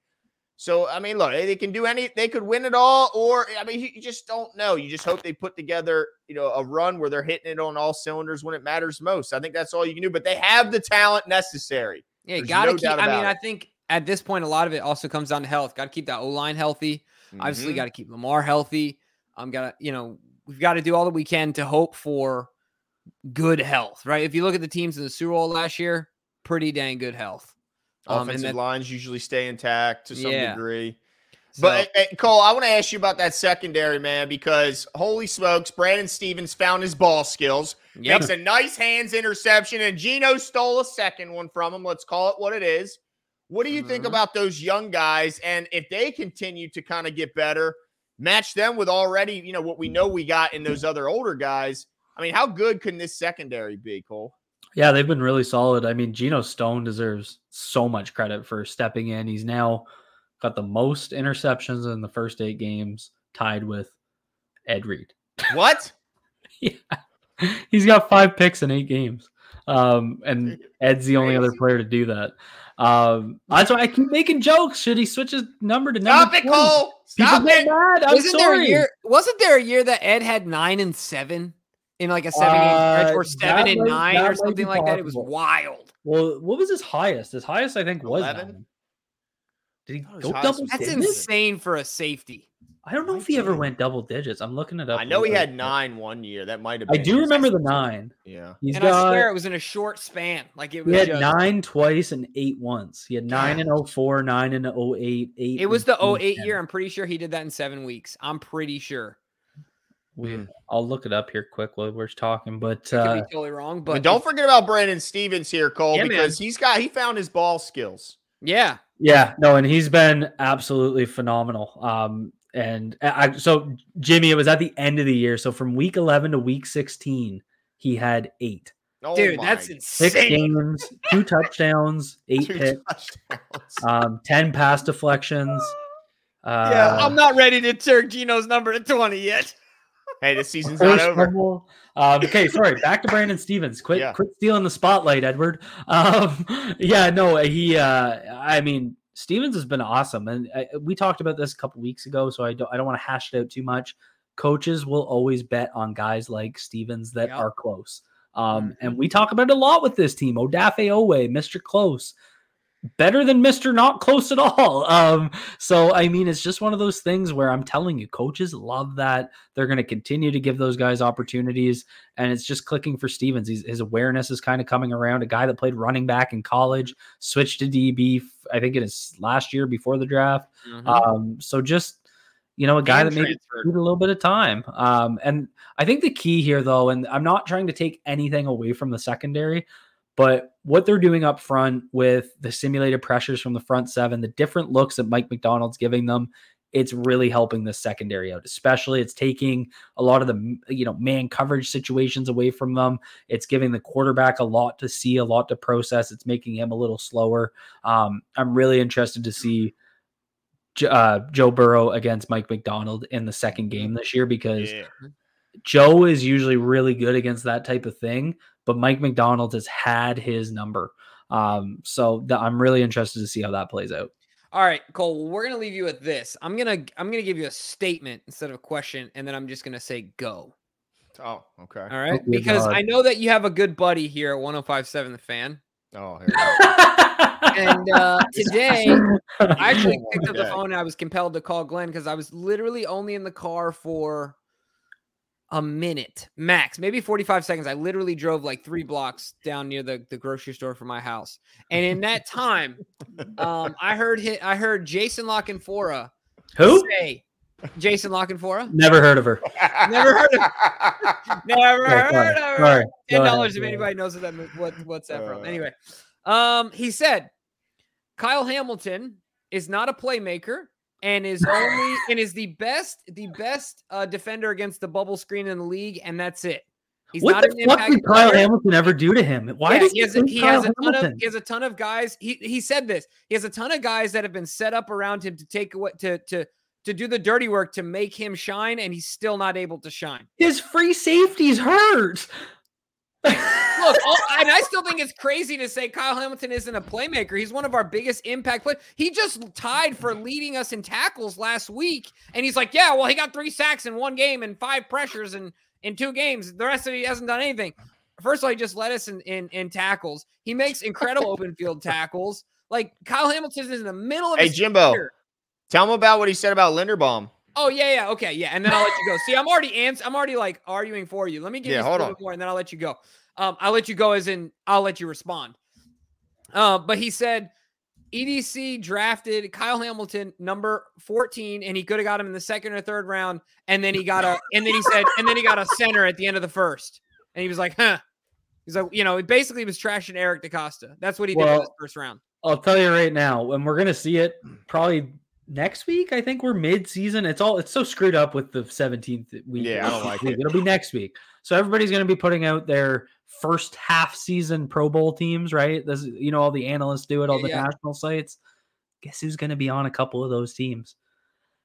So I mean, look, they can do any. They could win it all, or I mean, you, just don't know. You just hope they put together, you know, a run where they're hitting it on all cylinders when it matters most. I think that's all you can do. But they have the talent necessary. Yeah, got to no keep. I mean, about I think at this point, a lot of it also comes down to health. Got to keep that O line healthy. Obviously, Mhm. got to keep Lamar healthy. I'm gonna, you know we've got to do all that we can to hope for good health, right? If you look at the teams in the Super Bowl last year, pretty dang good health. Um, offensive that- lines usually stay intact to some Yeah. degree. So, But uh, Cole, I want to ask you about that secondary, man, because holy smokes, Brandon Stephens found his ball skills. yep. Makes a nice hands interception, and Geno stole a second one from him. Let's call it what it is. What do you think Mhm. about those young guys? And if they continue to kind of get better, match them with already, you know, what we know we got in those other older guys. I mean, how good can this secondary be, Cole? Yeah, they've been really solid. I mean, Geno Stone deserves so much credit for stepping in. He's now got the most interceptions in the first eight games, tied with Ed Reed. What? yeah, he's got five picks in eight games, um, and Ed's the only other player to do that. Um, that's why I keep making jokes. Should he switch his number to number? Stop it, 20? Cole. Stop it. mad. I'm wasn't there a sorry. year? Wasn't there a year that Ed had nine and seven in like a seven game stretch, Uh, or seven and might, nine or something like that? It was wild. Well, what was his highest? His highest, I think, was 11? nine. Did he go double That's digits? insane for a safety. I don't know if he ever went double digits. I'm looking it up. I know he had quick. nine one year. That might have I do his- remember the nine. Yeah. He's and I swear it was in a short span. Like it was. he was had just, nine twice and eight once. He had nine in 04, nine in 08, eight. It was the 08 2010. year. I'm pretty sure he did that in seven weeks. I'm pretty sure. We, Mm. I'll look it up here quick while we're talking. But I could uh, be totally wrong, But but don't forget about Brandon Stephens here, Cole, Yeah, man. because he's got he found his ball skills. yeah, yeah, no, and he's been absolutely phenomenal. Um, and I, so Jimmy, it was at the end of the year. So from week 11 to week 16, he had eight, Oh dude, my that's six games, two touchdowns, eight two picks, touchdowns. um, 10 pass deflections. Uh, yeah, I'm not ready to turn Geno's number to 20 yet. Hey, this season's not over. Um, okay, sorry. Back to Brandon Stephens. Quit, Yeah. quit stealing the spotlight, Edward. Um, yeah, no, he. Uh, I mean, Stephens has been awesome, and uh, we talked about this a couple weeks ago, so I don't. I don't want to hash it out too much. Coaches will always bet on guys like Stephens that Yep. are close. Um, Mm-hmm. and we talk about it a lot with this team. Odafe Oweh, Mr. Close. Better than Mr. Not Close at all. Um, so I mean, it's just one of those things where I'm telling you, coaches love that. They're going to continue to give those guys opportunities, and it's just clicking for Stephens. He's, his awareness is kind of coming around. A guy that played running back in college, switched to DB, I think it is last year before the draft. Mhm. Um, so just you know, a guy And that maybe need a little bit of time. Um, and I think the key here, though, and I'm not trying to take anything away from the secondary, but what they're doing up front with the simulated pressures from the front seven, the different looks that Mike Macdonald's giving them, it's really helping the secondary out. Especially, it's taking a lot of the you know man coverage situations away from them. It's giving the quarterback a lot to see, a lot to process. It's making him a little slower. Um, I'm really interested to see. Uh, Joe Burrow against Mike Macdonald in the second game this year because Yeah. Joe is usually really good against that type of thing, but Mike Macdonald has had his number. Um, so th- I'm really interested to see how that plays out. All right, Cole. Well, we're gonna leave you with this. I'm gonna I'm gonna give you a statement instead of a question, and then I'm just gonna say go. Oh, okay. All right, dear because God. I know that you have a good buddy here at 105.7 The Fan, Oh, here we go. and uh, today I actually picked up the phone. And I was compelled to call Glenn because I was literally only in the car for a minute max, maybe 45 seconds. I literally drove like three blocks down near the, the grocery store from my house. And in that time, um, I heard hit, I heard Jason La Canfora Who? say Jason La Canfora. Never heard of her. Never heard of Never Okay, heard sorry, of her. sorry. Ten dollars if anybody knows what that what what's that from. Uh. Anyway, um, he said Kyle Hamilton is not a playmaker and is only and is the best the best uh, defender against the bubble screen in the league, and that's it. He's what not the an fuck did Kyle player. Hamilton ever do to him? Why Yeah, does he has a, he has a ton of he has a ton of guys. He he said this. He has a ton of guys that have been set up around him to take away to to to do the dirty work to make him shine, and he's still not able to shine. His free safeties hurt. Look, all, and I still think it's crazy to say Kyle Hamilton isn't a playmaker. He's one of our biggest impact players. He just tied for leading us in tackles last week, and he's like, "Yeah, well, he got three sacks in one game and five pressures in in two games. The rest of it, he hasn't done anything." First of all, he just led us in in, in tackles. He makes incredible open field tackles. Like Kyle Hamilton is in the middle of Hey, Jimbo. career. Tell him about what he said about Linderbaum. Oh yeah, yeah, okay, yeah, and then I'll let you go. See, I'm already ans- I'm already like arguing for you. Let me give Yeah, you a little on. bit more, and then I'll let you go. Um, I'll let you go as in I'll let you respond. Uh, but he said EDC drafted Kyle Hamilton number 14, and he could have got him in the second or third round, and then he got a and then he said, and then he got a center at the end of the first, and he was like, huh. He's like, you know, it basically was trashing Eric DeCosta. That's what he did in Well, the first round. I'll tell you right now, and we're gonna see it probably next week. I think we're mid-season. It's all it's so screwed up with the 17th week. Yeah, I don't like it. It'll be next week. So everybody's gonna be putting out their first half season Pro Bowl teams, right? This you know, all the analysts do it, all the Yeah. national sites. Guess who's gonna be on a couple of those teams?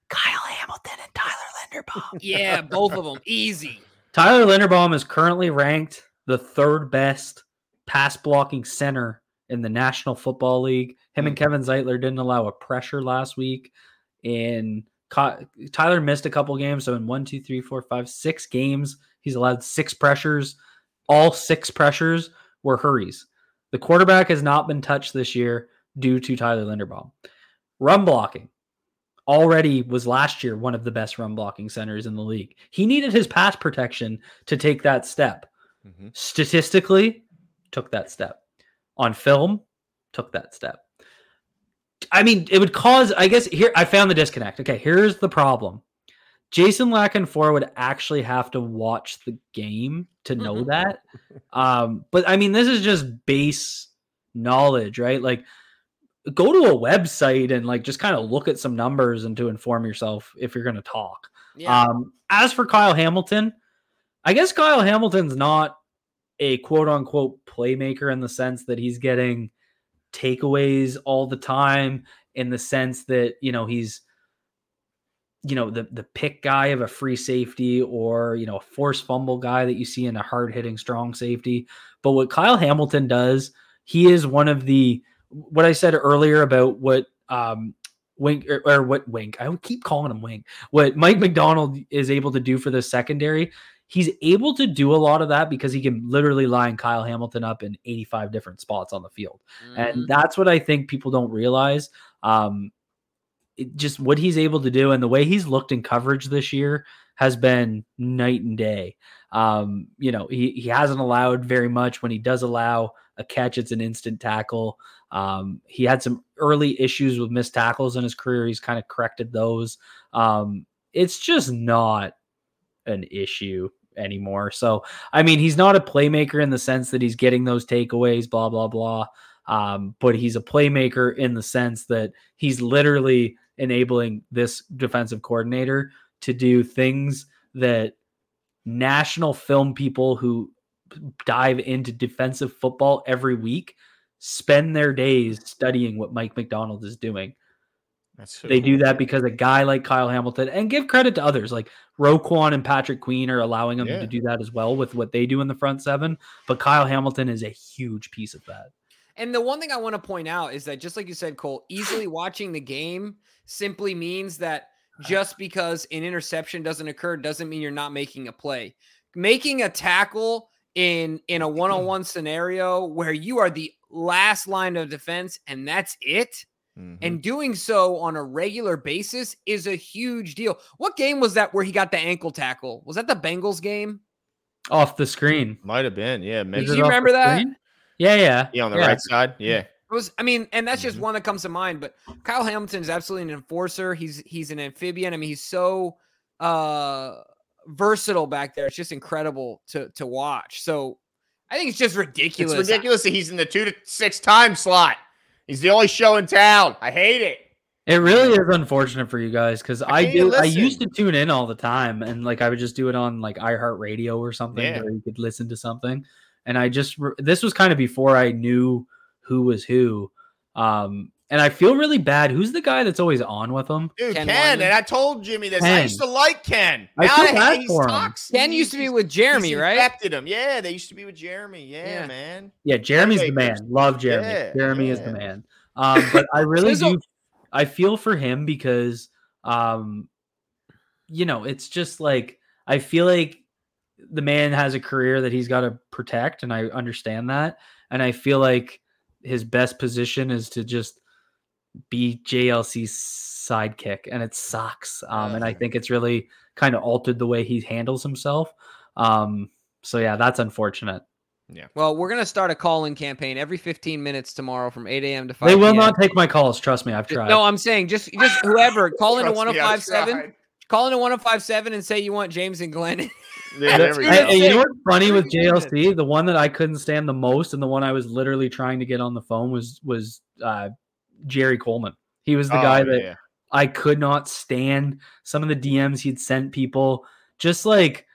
Kyle Hamilton and Tyler Linderbaum. Yeah, both of them easy. Tyler Linderbaum is currently ranked the third best pass blocking center in the National Football League. Him and Kevin Zeitler didn't allow a pressure last week. And Tyler missed a couple games, so in one, two, three, four, five, six games, he's allowed six pressures. All six pressures were hurries. The quarterback has not been touched this year due to Tyler Linderbaum. Run blocking already was last year one of the best run blocking centers in the league. He needed his pass protection to take that step. Mm-hmm. Statistically, took that step. On film, took that step. I mean, it would cause, I guess, here, I found the disconnect. Okay, here's the problem. Jason La Canfora would actually have to watch the game to know Mhm. that. Um, but I mean, this is just base knowledge, right? Like, go to a website and like just kind of look at some numbers and to inform yourself if you're going to talk. Yeah. Um, as for Kyle Hamilton, I guess Kyle Hamilton's not a quote unquote playmaker in the sense that he's getting takeaways all the time, in the sense that, you know, he's you know the the pick guy of a free safety or you know a force fumble guy that you see in a hard hitting strong safety. But what Kyle Hamilton does he is one of the what I said earlier about what um Wink or, or what Wink I keep calling him Wink what Mike Macdonald is able to do for the secondary he's able to do a lot of that because he can literally line Kyle Hamilton up in 85 different spots on the field. Mhm. And that's what I think people don't realize. Um, it, just what he's able to do and the way he's looked in coverage this year has been night and day. Um, you know, he, he hasn't allowed very much. When he does allow a catch, it's an instant tackle. Um, he had some early issues with missed tackles in his career. He's kind of corrected those. Um, it's just not an issue anymore. So, I mean, he's not a playmaker in the sense that he's getting those takeaways, blah, blah, blah. Um, but he's a playmaker in the sense that he's literally enabling this defensive coordinator to do things that national film people who dive into defensive football every week spend their days studying what Mike Macdonald is doing. That's so They do that because a guy like Kyle Hamilton and give credit to others like Roquan and Patrick Queen are allowing them Yeah. to do that as well with what they do in the front seven. But Kyle Hamilton is a huge piece of that. And the one thing I want to point out is that just like you said, Cole, easily watching the game simply means that just because an interception doesn't occur doesn't mean you're not making a play. Making a tackle in in a one-on-one scenario where you are the last line of defense and that's it Mhm. and doing so on a regular basis is a huge deal. What game was that where he got the ankle tackle? Was that the Bengals game? Off the screen. might have been, yeah, maybe. Is Do you remember that? screen? Yeah, yeah. Yeah, on the right side. Yeah. It was I mean, and that's just Mhm. one that comes to mind, but Kyle Hamilton is absolutely an enforcer. He's he's an amphibian. I mean, he's so uh versatile back there. It's just incredible to to watch. So I think it's just ridiculous. It's ridiculous that he's in the two to six time slot. He's the only show in town. I hate it. It really is unfortunate for you guys because I I, do. I used to tune in all the time, and like I would just do it on like iHeartRadio or something Yeah. where you could listen to something. And I just this was kind of before I knew who was who. Um, and I feel really bad. Who's the guy that's always on with them? Dude, Ken Ken, and I told Jimmy this. I used to like Ken. I Now feel hate- bad he's for him. toxic. Ken used to be with Jeremy, he's right? infected him. Yeah, they used to be with Jeremy. Yeah, Yeah. man. Yeah, Jeremy's the man. Love Jeremy. Yeah, Jeremy is the man. Um, but I really Sizzle. do. I feel for him because, um, you know, it's just like I feel like the man has a career that he's got to protect, and I understand that. And I feel like his best position is to just be JLC's sidekick, and it sucks. Um, and I think it's really kind of altered the way he handles himself. Um, so yeah, that's unfortunate. Yeah. Well, we're gonna start a call-in campaign every 15 minutes tomorrow from 8 a.m. to 5 They will p.m. not take my calls. Trust me, I've tried. No, I'm saying just just whoever call into Trust me, I've 1057, tried. call into 1057 and say you want James and Glenn. Yeah, there we go. Hey, hey, you know what's funny with JLC? The one that I couldn't stand the most, and the one I was literally trying to get on the phone was was uh, Jerry Coleman. He was the guy Oh, that yeah. I could not stand. Some of the DMs he'd sent people, just like,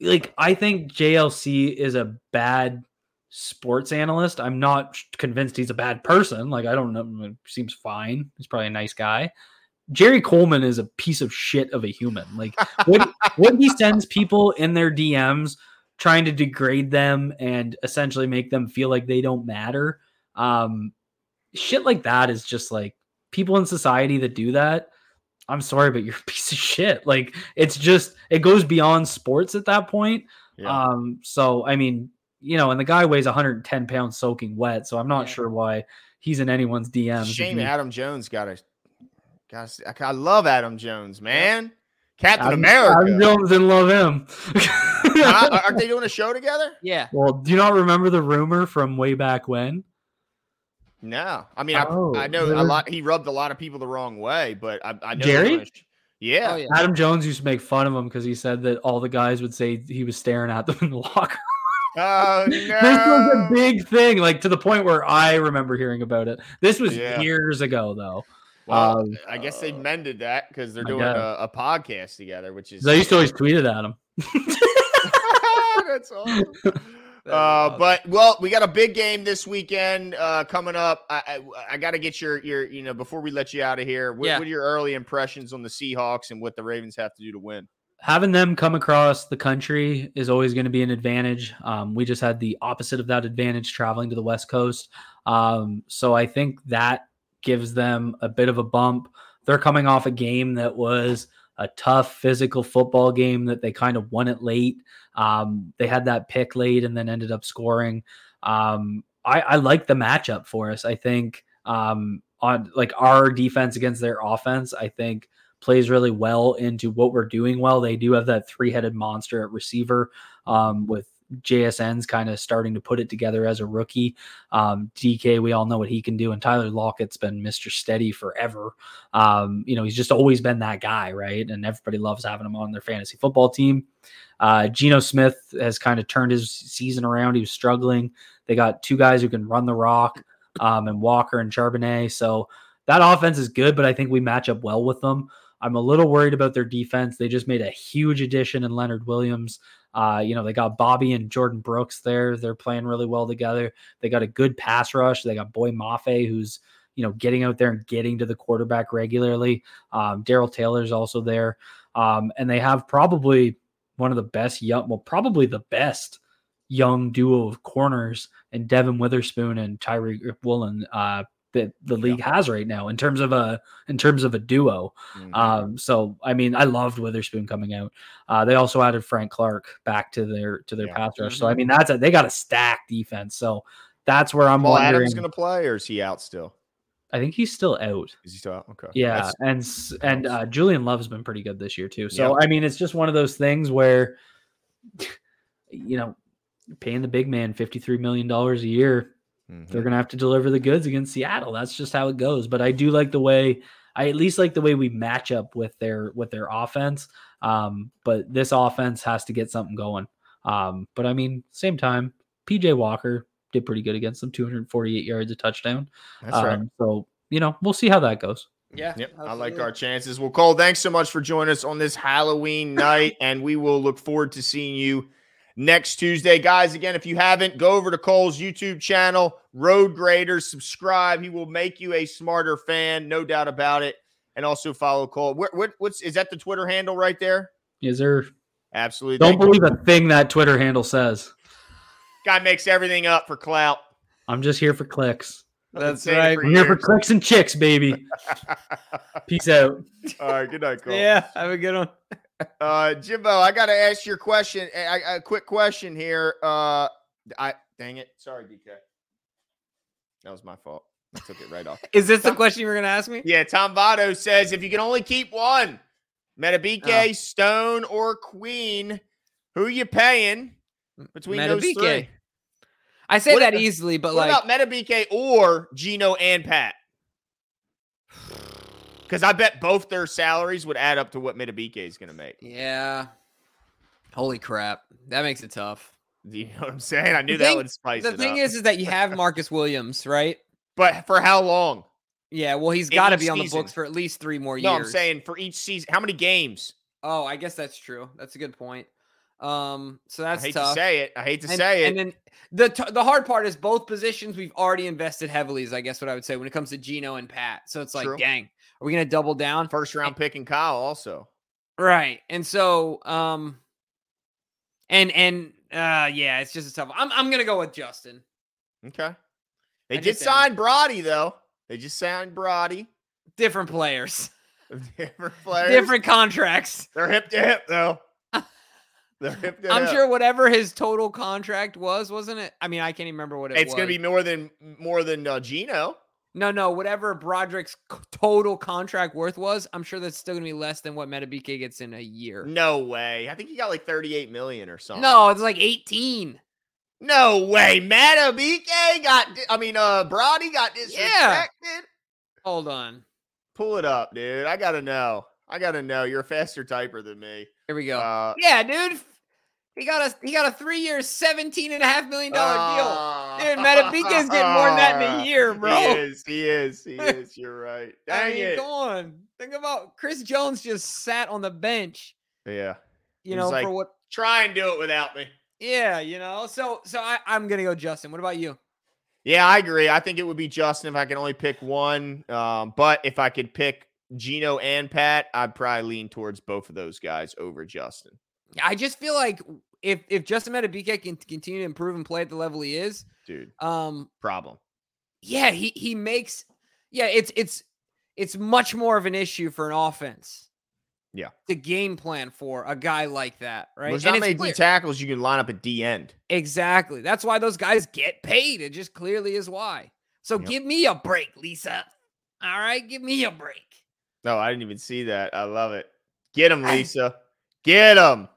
like I think JLC is a bad sports analyst. I'm not convinced he's a bad person. Like I don't know, seems fine. He's probably a nice guy. Jerry Coleman is a piece of shit of a human. Like what what he sends people in their DMs trying to degrade them and essentially make them feel like they don't matter. Um shit like that is just like people in society that do that. I'm sorry, but you're a piece of shit. Like it's just it goes beyond sports at that point. Yeah. Um, so I mean, you know, and the guy weighs 110 pounds soaking wet, so I'm not Yeah. sure why he's in anyone's DMs. if Shame he- Adam Jones got a. Got a, I love Adam Jones, man. Captain Adam- America. Adam Jones didn't love him. Aren't they doing a show together? yeah. well, do you not remember the rumor from way back when? No, I mean, I, Oh, I know a lot. He rubbed a lot of people the wrong way, but I, I know. Jerry? they're doing a sh- Yeah. Oh yeah. Adam Jones used to make fun of him because he said that all the guys would say he was staring at them in the locker. Oh no. this was a big thing, like to the point where I remember hearing about it. This was Yeah. years ago, though. well, um, I guess they mended that because they're doing a, a podcast together, which is. I used to always tweet it at him. That's awesome. That Uh, but well, we got a big game this weekend uh, coming up. I I, I got to get your your you know before we let you out of here. What, Yeah. what are your early impressions on the Seahawks and what the Ravens have to do to win? having them come across the country is always going to be an advantage. Um, we just had the opposite of that advantage traveling to the West Coast. Um, so I think that gives them a bit of a bump. They're coming off a game that was a tough physical football game that they kind of won it late. Um, they had that pick late and then ended up scoring. Um, I, I like the matchup for us. I think um, on like our defense against their offense, I think plays really well into what we're doing well. They do have that three headed monster at receiver um, with JSN's kind of starting to put it together as a rookie. Um, DK, we all know what he can do, and Tyler Lockett's been Mr. Steady forever. Um, you know, he's just always been that guy, right? And everybody loves having him on their fantasy football team. Uh, Geno Smith has kind of turned his season around. He was struggling. They got two guys who can run the rock, um, and Walker and Charbonnet. So that offense is good, but I think we match up well with them. I'm a little worried about their defense. They just made a huge addition in Leonard Williams. Uh, you know, they got Bobby and Jordyn Brooks there. They're playing really well together. They got a good pass rush. They got Boye Mafe, who's, you know, getting out there and getting to the quarterback regularly. Um, Darrell Taylor's also there. Um, and they have probably one of the best young, well, probably the best young duo of corners and Devon Witherspoon and Tariq Woolen. Uh, that the league yeah. has right now in terms of a in terms of a duo. Mm-hmm. Um, so I mean, I loved Witherspoon coming out. Uh, they also added Frank Clark back to their to their yeah. pass rush. So I mm-hmm. mean, that's a, they got a stacked defense. So that's where I'm. Wondering, Adams going to play, or is he out still? I think he's still out. Is he still out? Okay. Yeah, that's, and and uh, Julian Love's been pretty good this year too. So yeah. I mean, it's just one of those things where, you know, paying the big man fifty three million dollars a year Mm-hmm. They're going to have to deliver the goods against Seattle. That's just how it goes. But I do like the way I at least like the way we match up with their with their offense. Um, but this offense has to get something going. Um, but I mean, same time, PJ Walker did pretty good against them, 248 yards, a touchdown. That's um, right. So you know, we'll see how that goes. Yeah. Yep. Absolutely. I like our chances. Well, Cole, thanks so much for joining us on this Halloween night, and we will look forward to seeing you next Tuesday. Guys, again, if you haven't, go over to Cole's YouTube channel, Road Graders, subscribe. He will make you a smarter fan, no doubt about it. And also follow Cole. What, what what's is that the Twitter handle right there? Is there? Absolutely. Don't Thank believe you. a thing that Twitter handle says. Guy makes everything up for clout. I'm just here for clicks. That's right. I'm here for clicks and chicks, baby. Peace out. All right. Good night, Cole. Yeah. Have a good one. uh, Jimbo, I got to ask your question. A, a, quick question here. Uh, I dang it. Sorry, DK. That was my fault. I took it right off. Is this Tom, the question you were going to ask me? Yeah. Tom Votto says if you can only keep one, Madubuike, oh. Stone, or Queen, who you paying between those three? I say what that easily, but what like about Madubuike or Geno and Pat? Because I bet both their salaries would add up to what Madubuike is going to make. Yeah. Holy crap. That makes it tough. You know what I'm saying? I knew the that thing, would spice the thing up. is, is that you have Marcus Williams, right? But for how long? Yeah, well, he's got to be on season. the books for at least three more years. No, I'm saying for each season. How many games? Oh, I guess that's true. That's a good point. Um, so that's I hate tough. to say it. I hate to and, say it. And then the t- the hard part is both positions we've already invested heavily. Is I guess what I would say when it comes to Geno and Pat. So it's like, True. dang, are we going to double down? First round pick and Kyle also. Right. And so um and and uh yeah, it's just a tough. I'm I'm going to go with Justin. Okay. They I did sign Brody though. They just signed Brody. Different players. Different players. Different contracts. They're hip to hip though. I'm sure whatever his total contract was, wasn't it? I mean, I can't even remember what it it's was. It's going to be more than more than uh, Geno. No, no, whatever Broderick's total contract worth was, I'm sure that's still gonna be less than what Madubuike gets in a year. No way. I think he got like 38 million or something. No, it's like 18. No way. Madubuike got I mean uh Brody got disrespected. Yeah. Hold on. Pull it up, dude. I gotta know. I gotta know. You're a faster typer than me. Here we go. Uh, yeah, dude. He got a he got a three year, seventeen and a half million dollar uh, deal. Dude, Madubuike is getting more than that in a year, bro. He is, he is, he is. You're right. Dang I mean, it. Come on. Think about Chris Jones just sat on the bench. Yeah. You know, like, for what try and do it without me. Yeah, you know. So so I, I'm gonna go Justin. What about you? Yeah, I agree. I think it would be Justin if I can only pick one. Um, but if I could pick Geno and Pat, I'd probably lean towards both of those guys over Justin. I just feel like if if Justin Madubuike can continue to improve and play at the level he is, dude, um, problem. Yeah, he he makes yeah, it's it's it's much more of an issue for an offense. Yeah. the game plan for a guy like that, right? There's And not many clear- D tackles you can line up at D end. Exactly. That's why those guys get paid. It just clearly is why. So Yep. give me a break, Lisa. All right, give me a break. No, I didn't even see that. I love it. Get him, I- Lisa. Get him.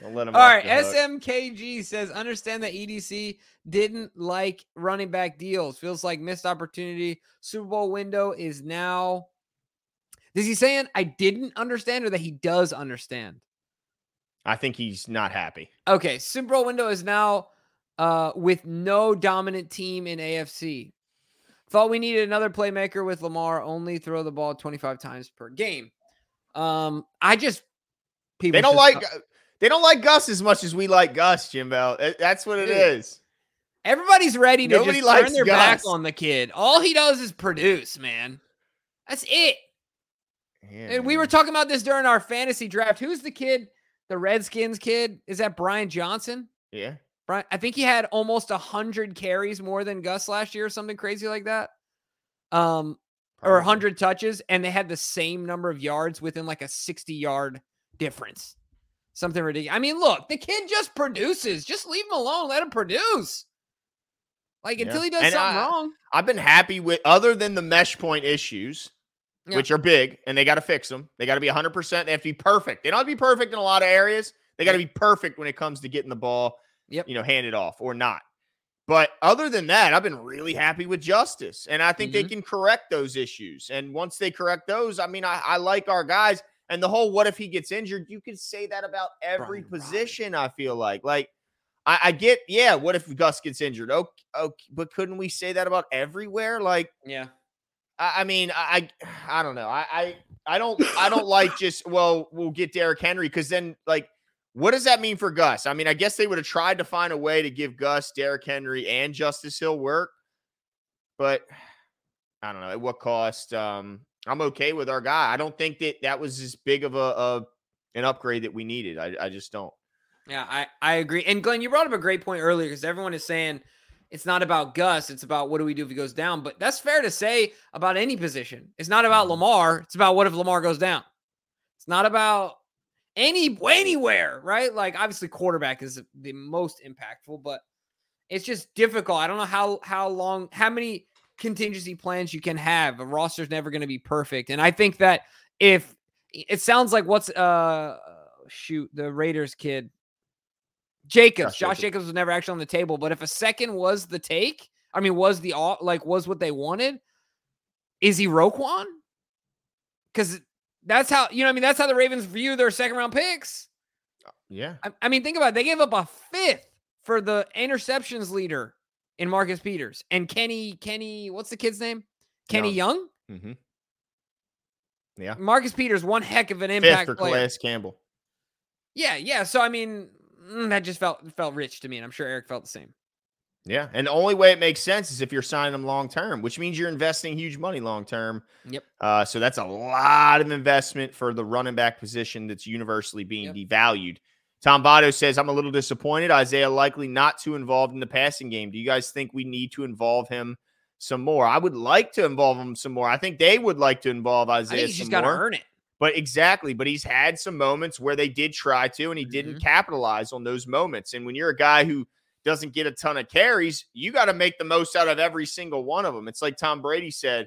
Don't let him. All right. SMKG says understand that EDC didn't like running back deals. Feels like missed opportunity. Super Bowl window is now. Is he saying I didn't understand or that he does understand? I think he's not happy. Okay, Super Bowl window is now uh, with no dominant team in AFC. Thought we needed another playmaker with Lamar. Only throw the ball 25 times per game. Um, I just people They don't like. stop- They don't like Gus as much as we like Gus, Jimbo. That- That's what it Dude. is. Everybody's ready to Nobody just turn their back on the kid. All he does is produce, man. That's it. Yeah, And we were talking about this during our fantasy draft. Who's the kid? The Redskins kid? Is that Brian Johnson? Yeah. Brian, I think he had almost a hundred carries more than Gus last year, or something crazy like that. Um, or probably. a hundred touches, and they had the same number of yards within like a 60 yard difference. Something ridiculous. I mean, look, the kid just produces. Just leave him alone. Let him produce. Like Yeah. until he does And something I- wrong. I've been happy with other than the mesh point issues, Yeah. which are big, and they got to fix them. They got to be 100%. They have to be perfect. They don't have to be perfect in a lot of areas. They got to be perfect when it comes to getting the ball, Yep. you know, handed off or not. But other than that, I've been really happy with Justice. And I think they Mhm. can correct those issues. And once they correct those, I mean, I, I like our guys. And the whole what if he gets injured, you could say that about every Brian position, I feel like. Like, I, I get, yeah, what if Gus gets injured? Okay, okay, but couldn't we say that about everywhere? Like, Yeah. I, I mean, I, I I don't know. I, I I don't I don't like just well, we'll get Derrick Henry because then like what does that mean for Gus? I mean, I guess they would have tried to find a way to give Gus, Derrick Henry, and Justice Hill work, but I don't know at what cost. Um, I'm okay with our guy. I don't think that that was as big of a, a an upgrade that we needed. I, I just don't. Yeah, I, I agree. And Glenn, you brought up a great point earlier because everyone is saying it's not about Gus, it's about what do we do if he goes down. But that's fair to say about any position. It's not about mm-hmm. Lamar, it's about what if Lamar goes down. It's not about any anywhere, right? Like obviously quarterback is the most impactful, but it's just difficult. I don't know how how long how many contingency plans you can have. A roster's never going to be perfect. And I think that if it sounds like what's uh shoot the Raiders kid Jacobs, Josh Josh Jacobs. Was never actually on the table, but if a second was the take, I mean, was the like was what they wanted? Is he Roquan? Because that's how you know. I mean, that's how the Ravens view their second round picks. Yeah. I, I mean, think about it. They gave up a fifth for the interceptions leader in Marcus Peters and Kenny. Kenny, what's the kid's name? Kenny Young. Mm-hmm. Yeah. Marcus Peters, one heck of an Fifth impact for player. Calais Campbell. Yeah, yeah. So I mean, mm, that just felt felt rich to me, and I'm sure Eric felt the same. Yeah, and the only way it makes sense is if you're signing them long term, which means you're investing huge money long term. Yep. Uh, so that's a lot of investment for the running back position that's universally being Yep. devalued. Tom Votto says, I'm a little disappointed. Isaiah Likely not too involved in the passing game. Do you guys think we need to involve him some more? I would like to involve him some more. I think they would like to involve Isaiah he's just got to more. earn it. But exactly, but he's had some moments where they did try to, and he didn't Mm-hmm. capitalize on those moments. And when you're a guy who doesn't get a ton of carries, you got to make the most out of every single one of them. It's like Tom Brady said,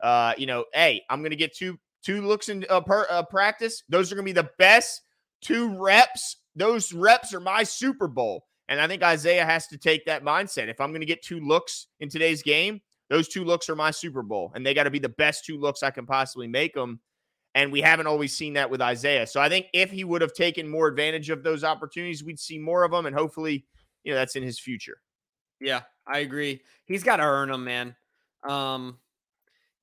uh, you know, hey, I'm going to get two two looks in uh, per, uh, practice. Those are going to be the best two reps. Those reps are my Super Bowl. And I think Isaiah has to take that mindset. If I'm going to get two looks in today's game, those two looks are my Super Bowl, and they got to be the best two looks I can possibly make them. And we haven't always seen that with Isaiah. So I think if he would have taken more advantage of those opportunities, we'd see more of them. And hopefully, you know, that's in his future. Yeah, I agree. He's got to earn them, man. Um,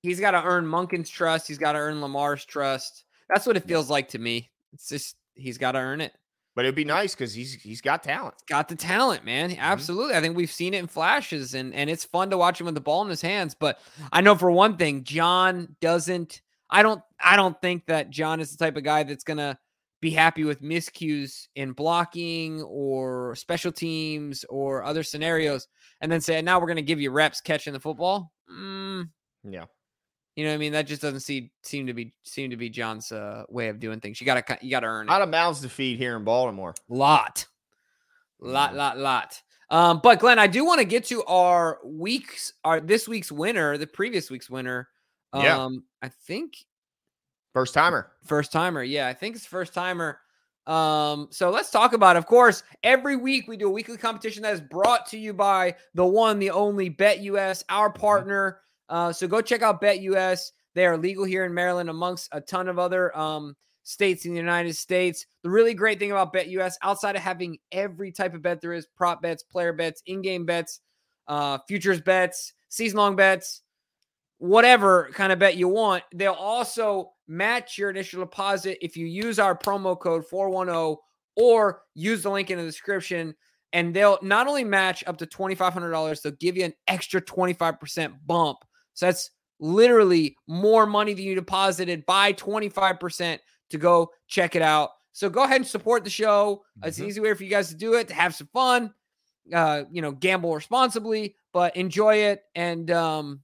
he's got to earn Monken's trust. He's got to earn Lamar's trust. That's what it feels like to me. It's just he's got to earn it. But it'd be nice because he's he's got talent. Got the talent, man. Mm-hmm. Absolutely. I think we've seen it in flashes, and and it's fun to watch him with the ball in his hands. But I know for one thing, John doesn't. I don't. I don't think that John is the type of guy that's gonna be happy with miscues in blocking or special teams or other scenarios, and then say, "Now we're gonna give you reps catching the football." Mm, Yeah. You know what I mean? That just doesn't seem seem to be seem to be John's uh, way of doing things. You gotta you gotta earn A it. lot of mouths to feed here in Baltimore. Lot, lot, Mhm. lot, lot. Um, but Glenn, I do want to get to our weeks, our this week's winner, the previous week's winner. Um, Yeah. I think First timer. First timer. Yeah, I think it's first timer. Um, so let's talk about, it. of course, every week we do a weekly competition that is brought to you by the one, the only BetUS, our partner. Uh, so go check out BetUS. They are legal here in Maryland, amongst a ton of other um states in the United States. The really great thing about BetUS, outside of having every type of bet there is, prop bets, player bets, in-game bets, uh, futures bets, season-long bets, whatever kind of bet you want. They'll also match your initial deposit if you use our promo code 410 or use the link in the description. And they'll not only match up to $2,500, they'll give you an extra 25% bump. So that's literally more money than you deposited by 25% to go check it out. So go ahead and support the show. It's an easy way for you guys to do it, to have some fun, uh, you know, gamble responsibly, but enjoy it. And, um,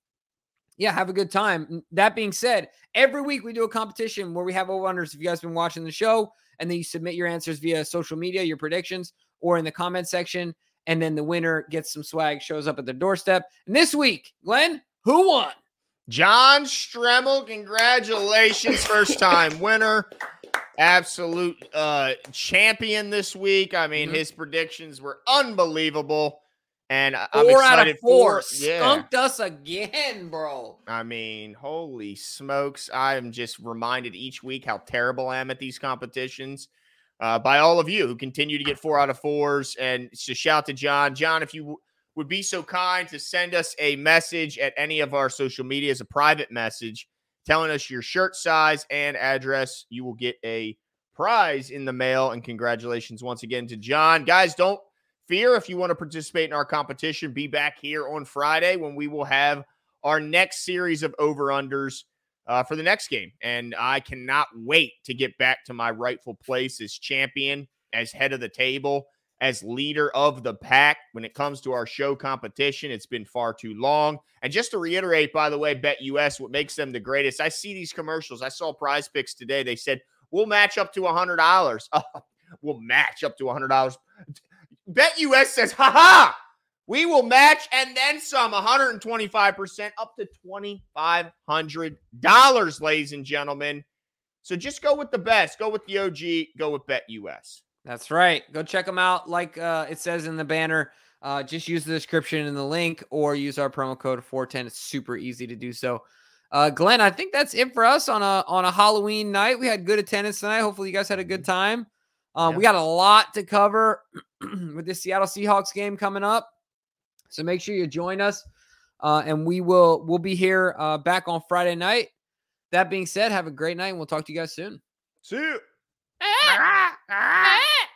yeah, have a good time. That being said, every week we do a competition where we have over unders. If you guys been watching the show, and then you submit your answers via social media, your predictions, or in the comment section, and then the winner gets some swag, shows up at the doorstep. And this week, Glenn, who won? John Stremmel, congratulations, first time winner. Absolute uh champion this week. I mean, Mhm. his predictions were unbelievable. And I- I'm Four out of four. for yeah. Skunked us again, bro. I mean, holy smokes. I am just reminded each week how terrible I am at these competitions uh, by all of you who continue to get four out of fours. And so shout to John. John, if you would be so kind to send us a message at any of our social medias, a private message telling us your shirt size and address, you will get a prize in the mail. And congratulations once again to John. Guys, don't fear if you want to participate in our competition. Be back here on Friday when we will have our next series of over unders uh, for the next game. And I cannot wait to get back to my rightful place as champion, as head of the table, as leader of the pack when it comes to our show competition. It's been far too long. And just to reiterate, by the way, BetUS, what makes them the greatest, I see these commercials. I saw prize picks today. They said, we'll match up to $100. Oh, we'll match up to $100. BetUS says, ha ha, we will match and then some 125% up to $2,500, ladies and gentlemen. So just go with the best. Go with the OG. Go with BetUS. That's right. Go check them out. Like uh, it says in the banner, uh, just use the description in the link or use our promo code 410. It's super easy to do so. Uh, Glenn, I think that's it for us on a on a Halloween night. We had good attendance tonight. Hopefully, you guys had a good time. Um, We got a lot to cover with the Seattle Seahawks game coming up, so make sure you join us. Uh, and we will we'll be here uh, back on Friday night. That being said, have a great night, and we'll talk to you guys soon. See you. 에에에에 에!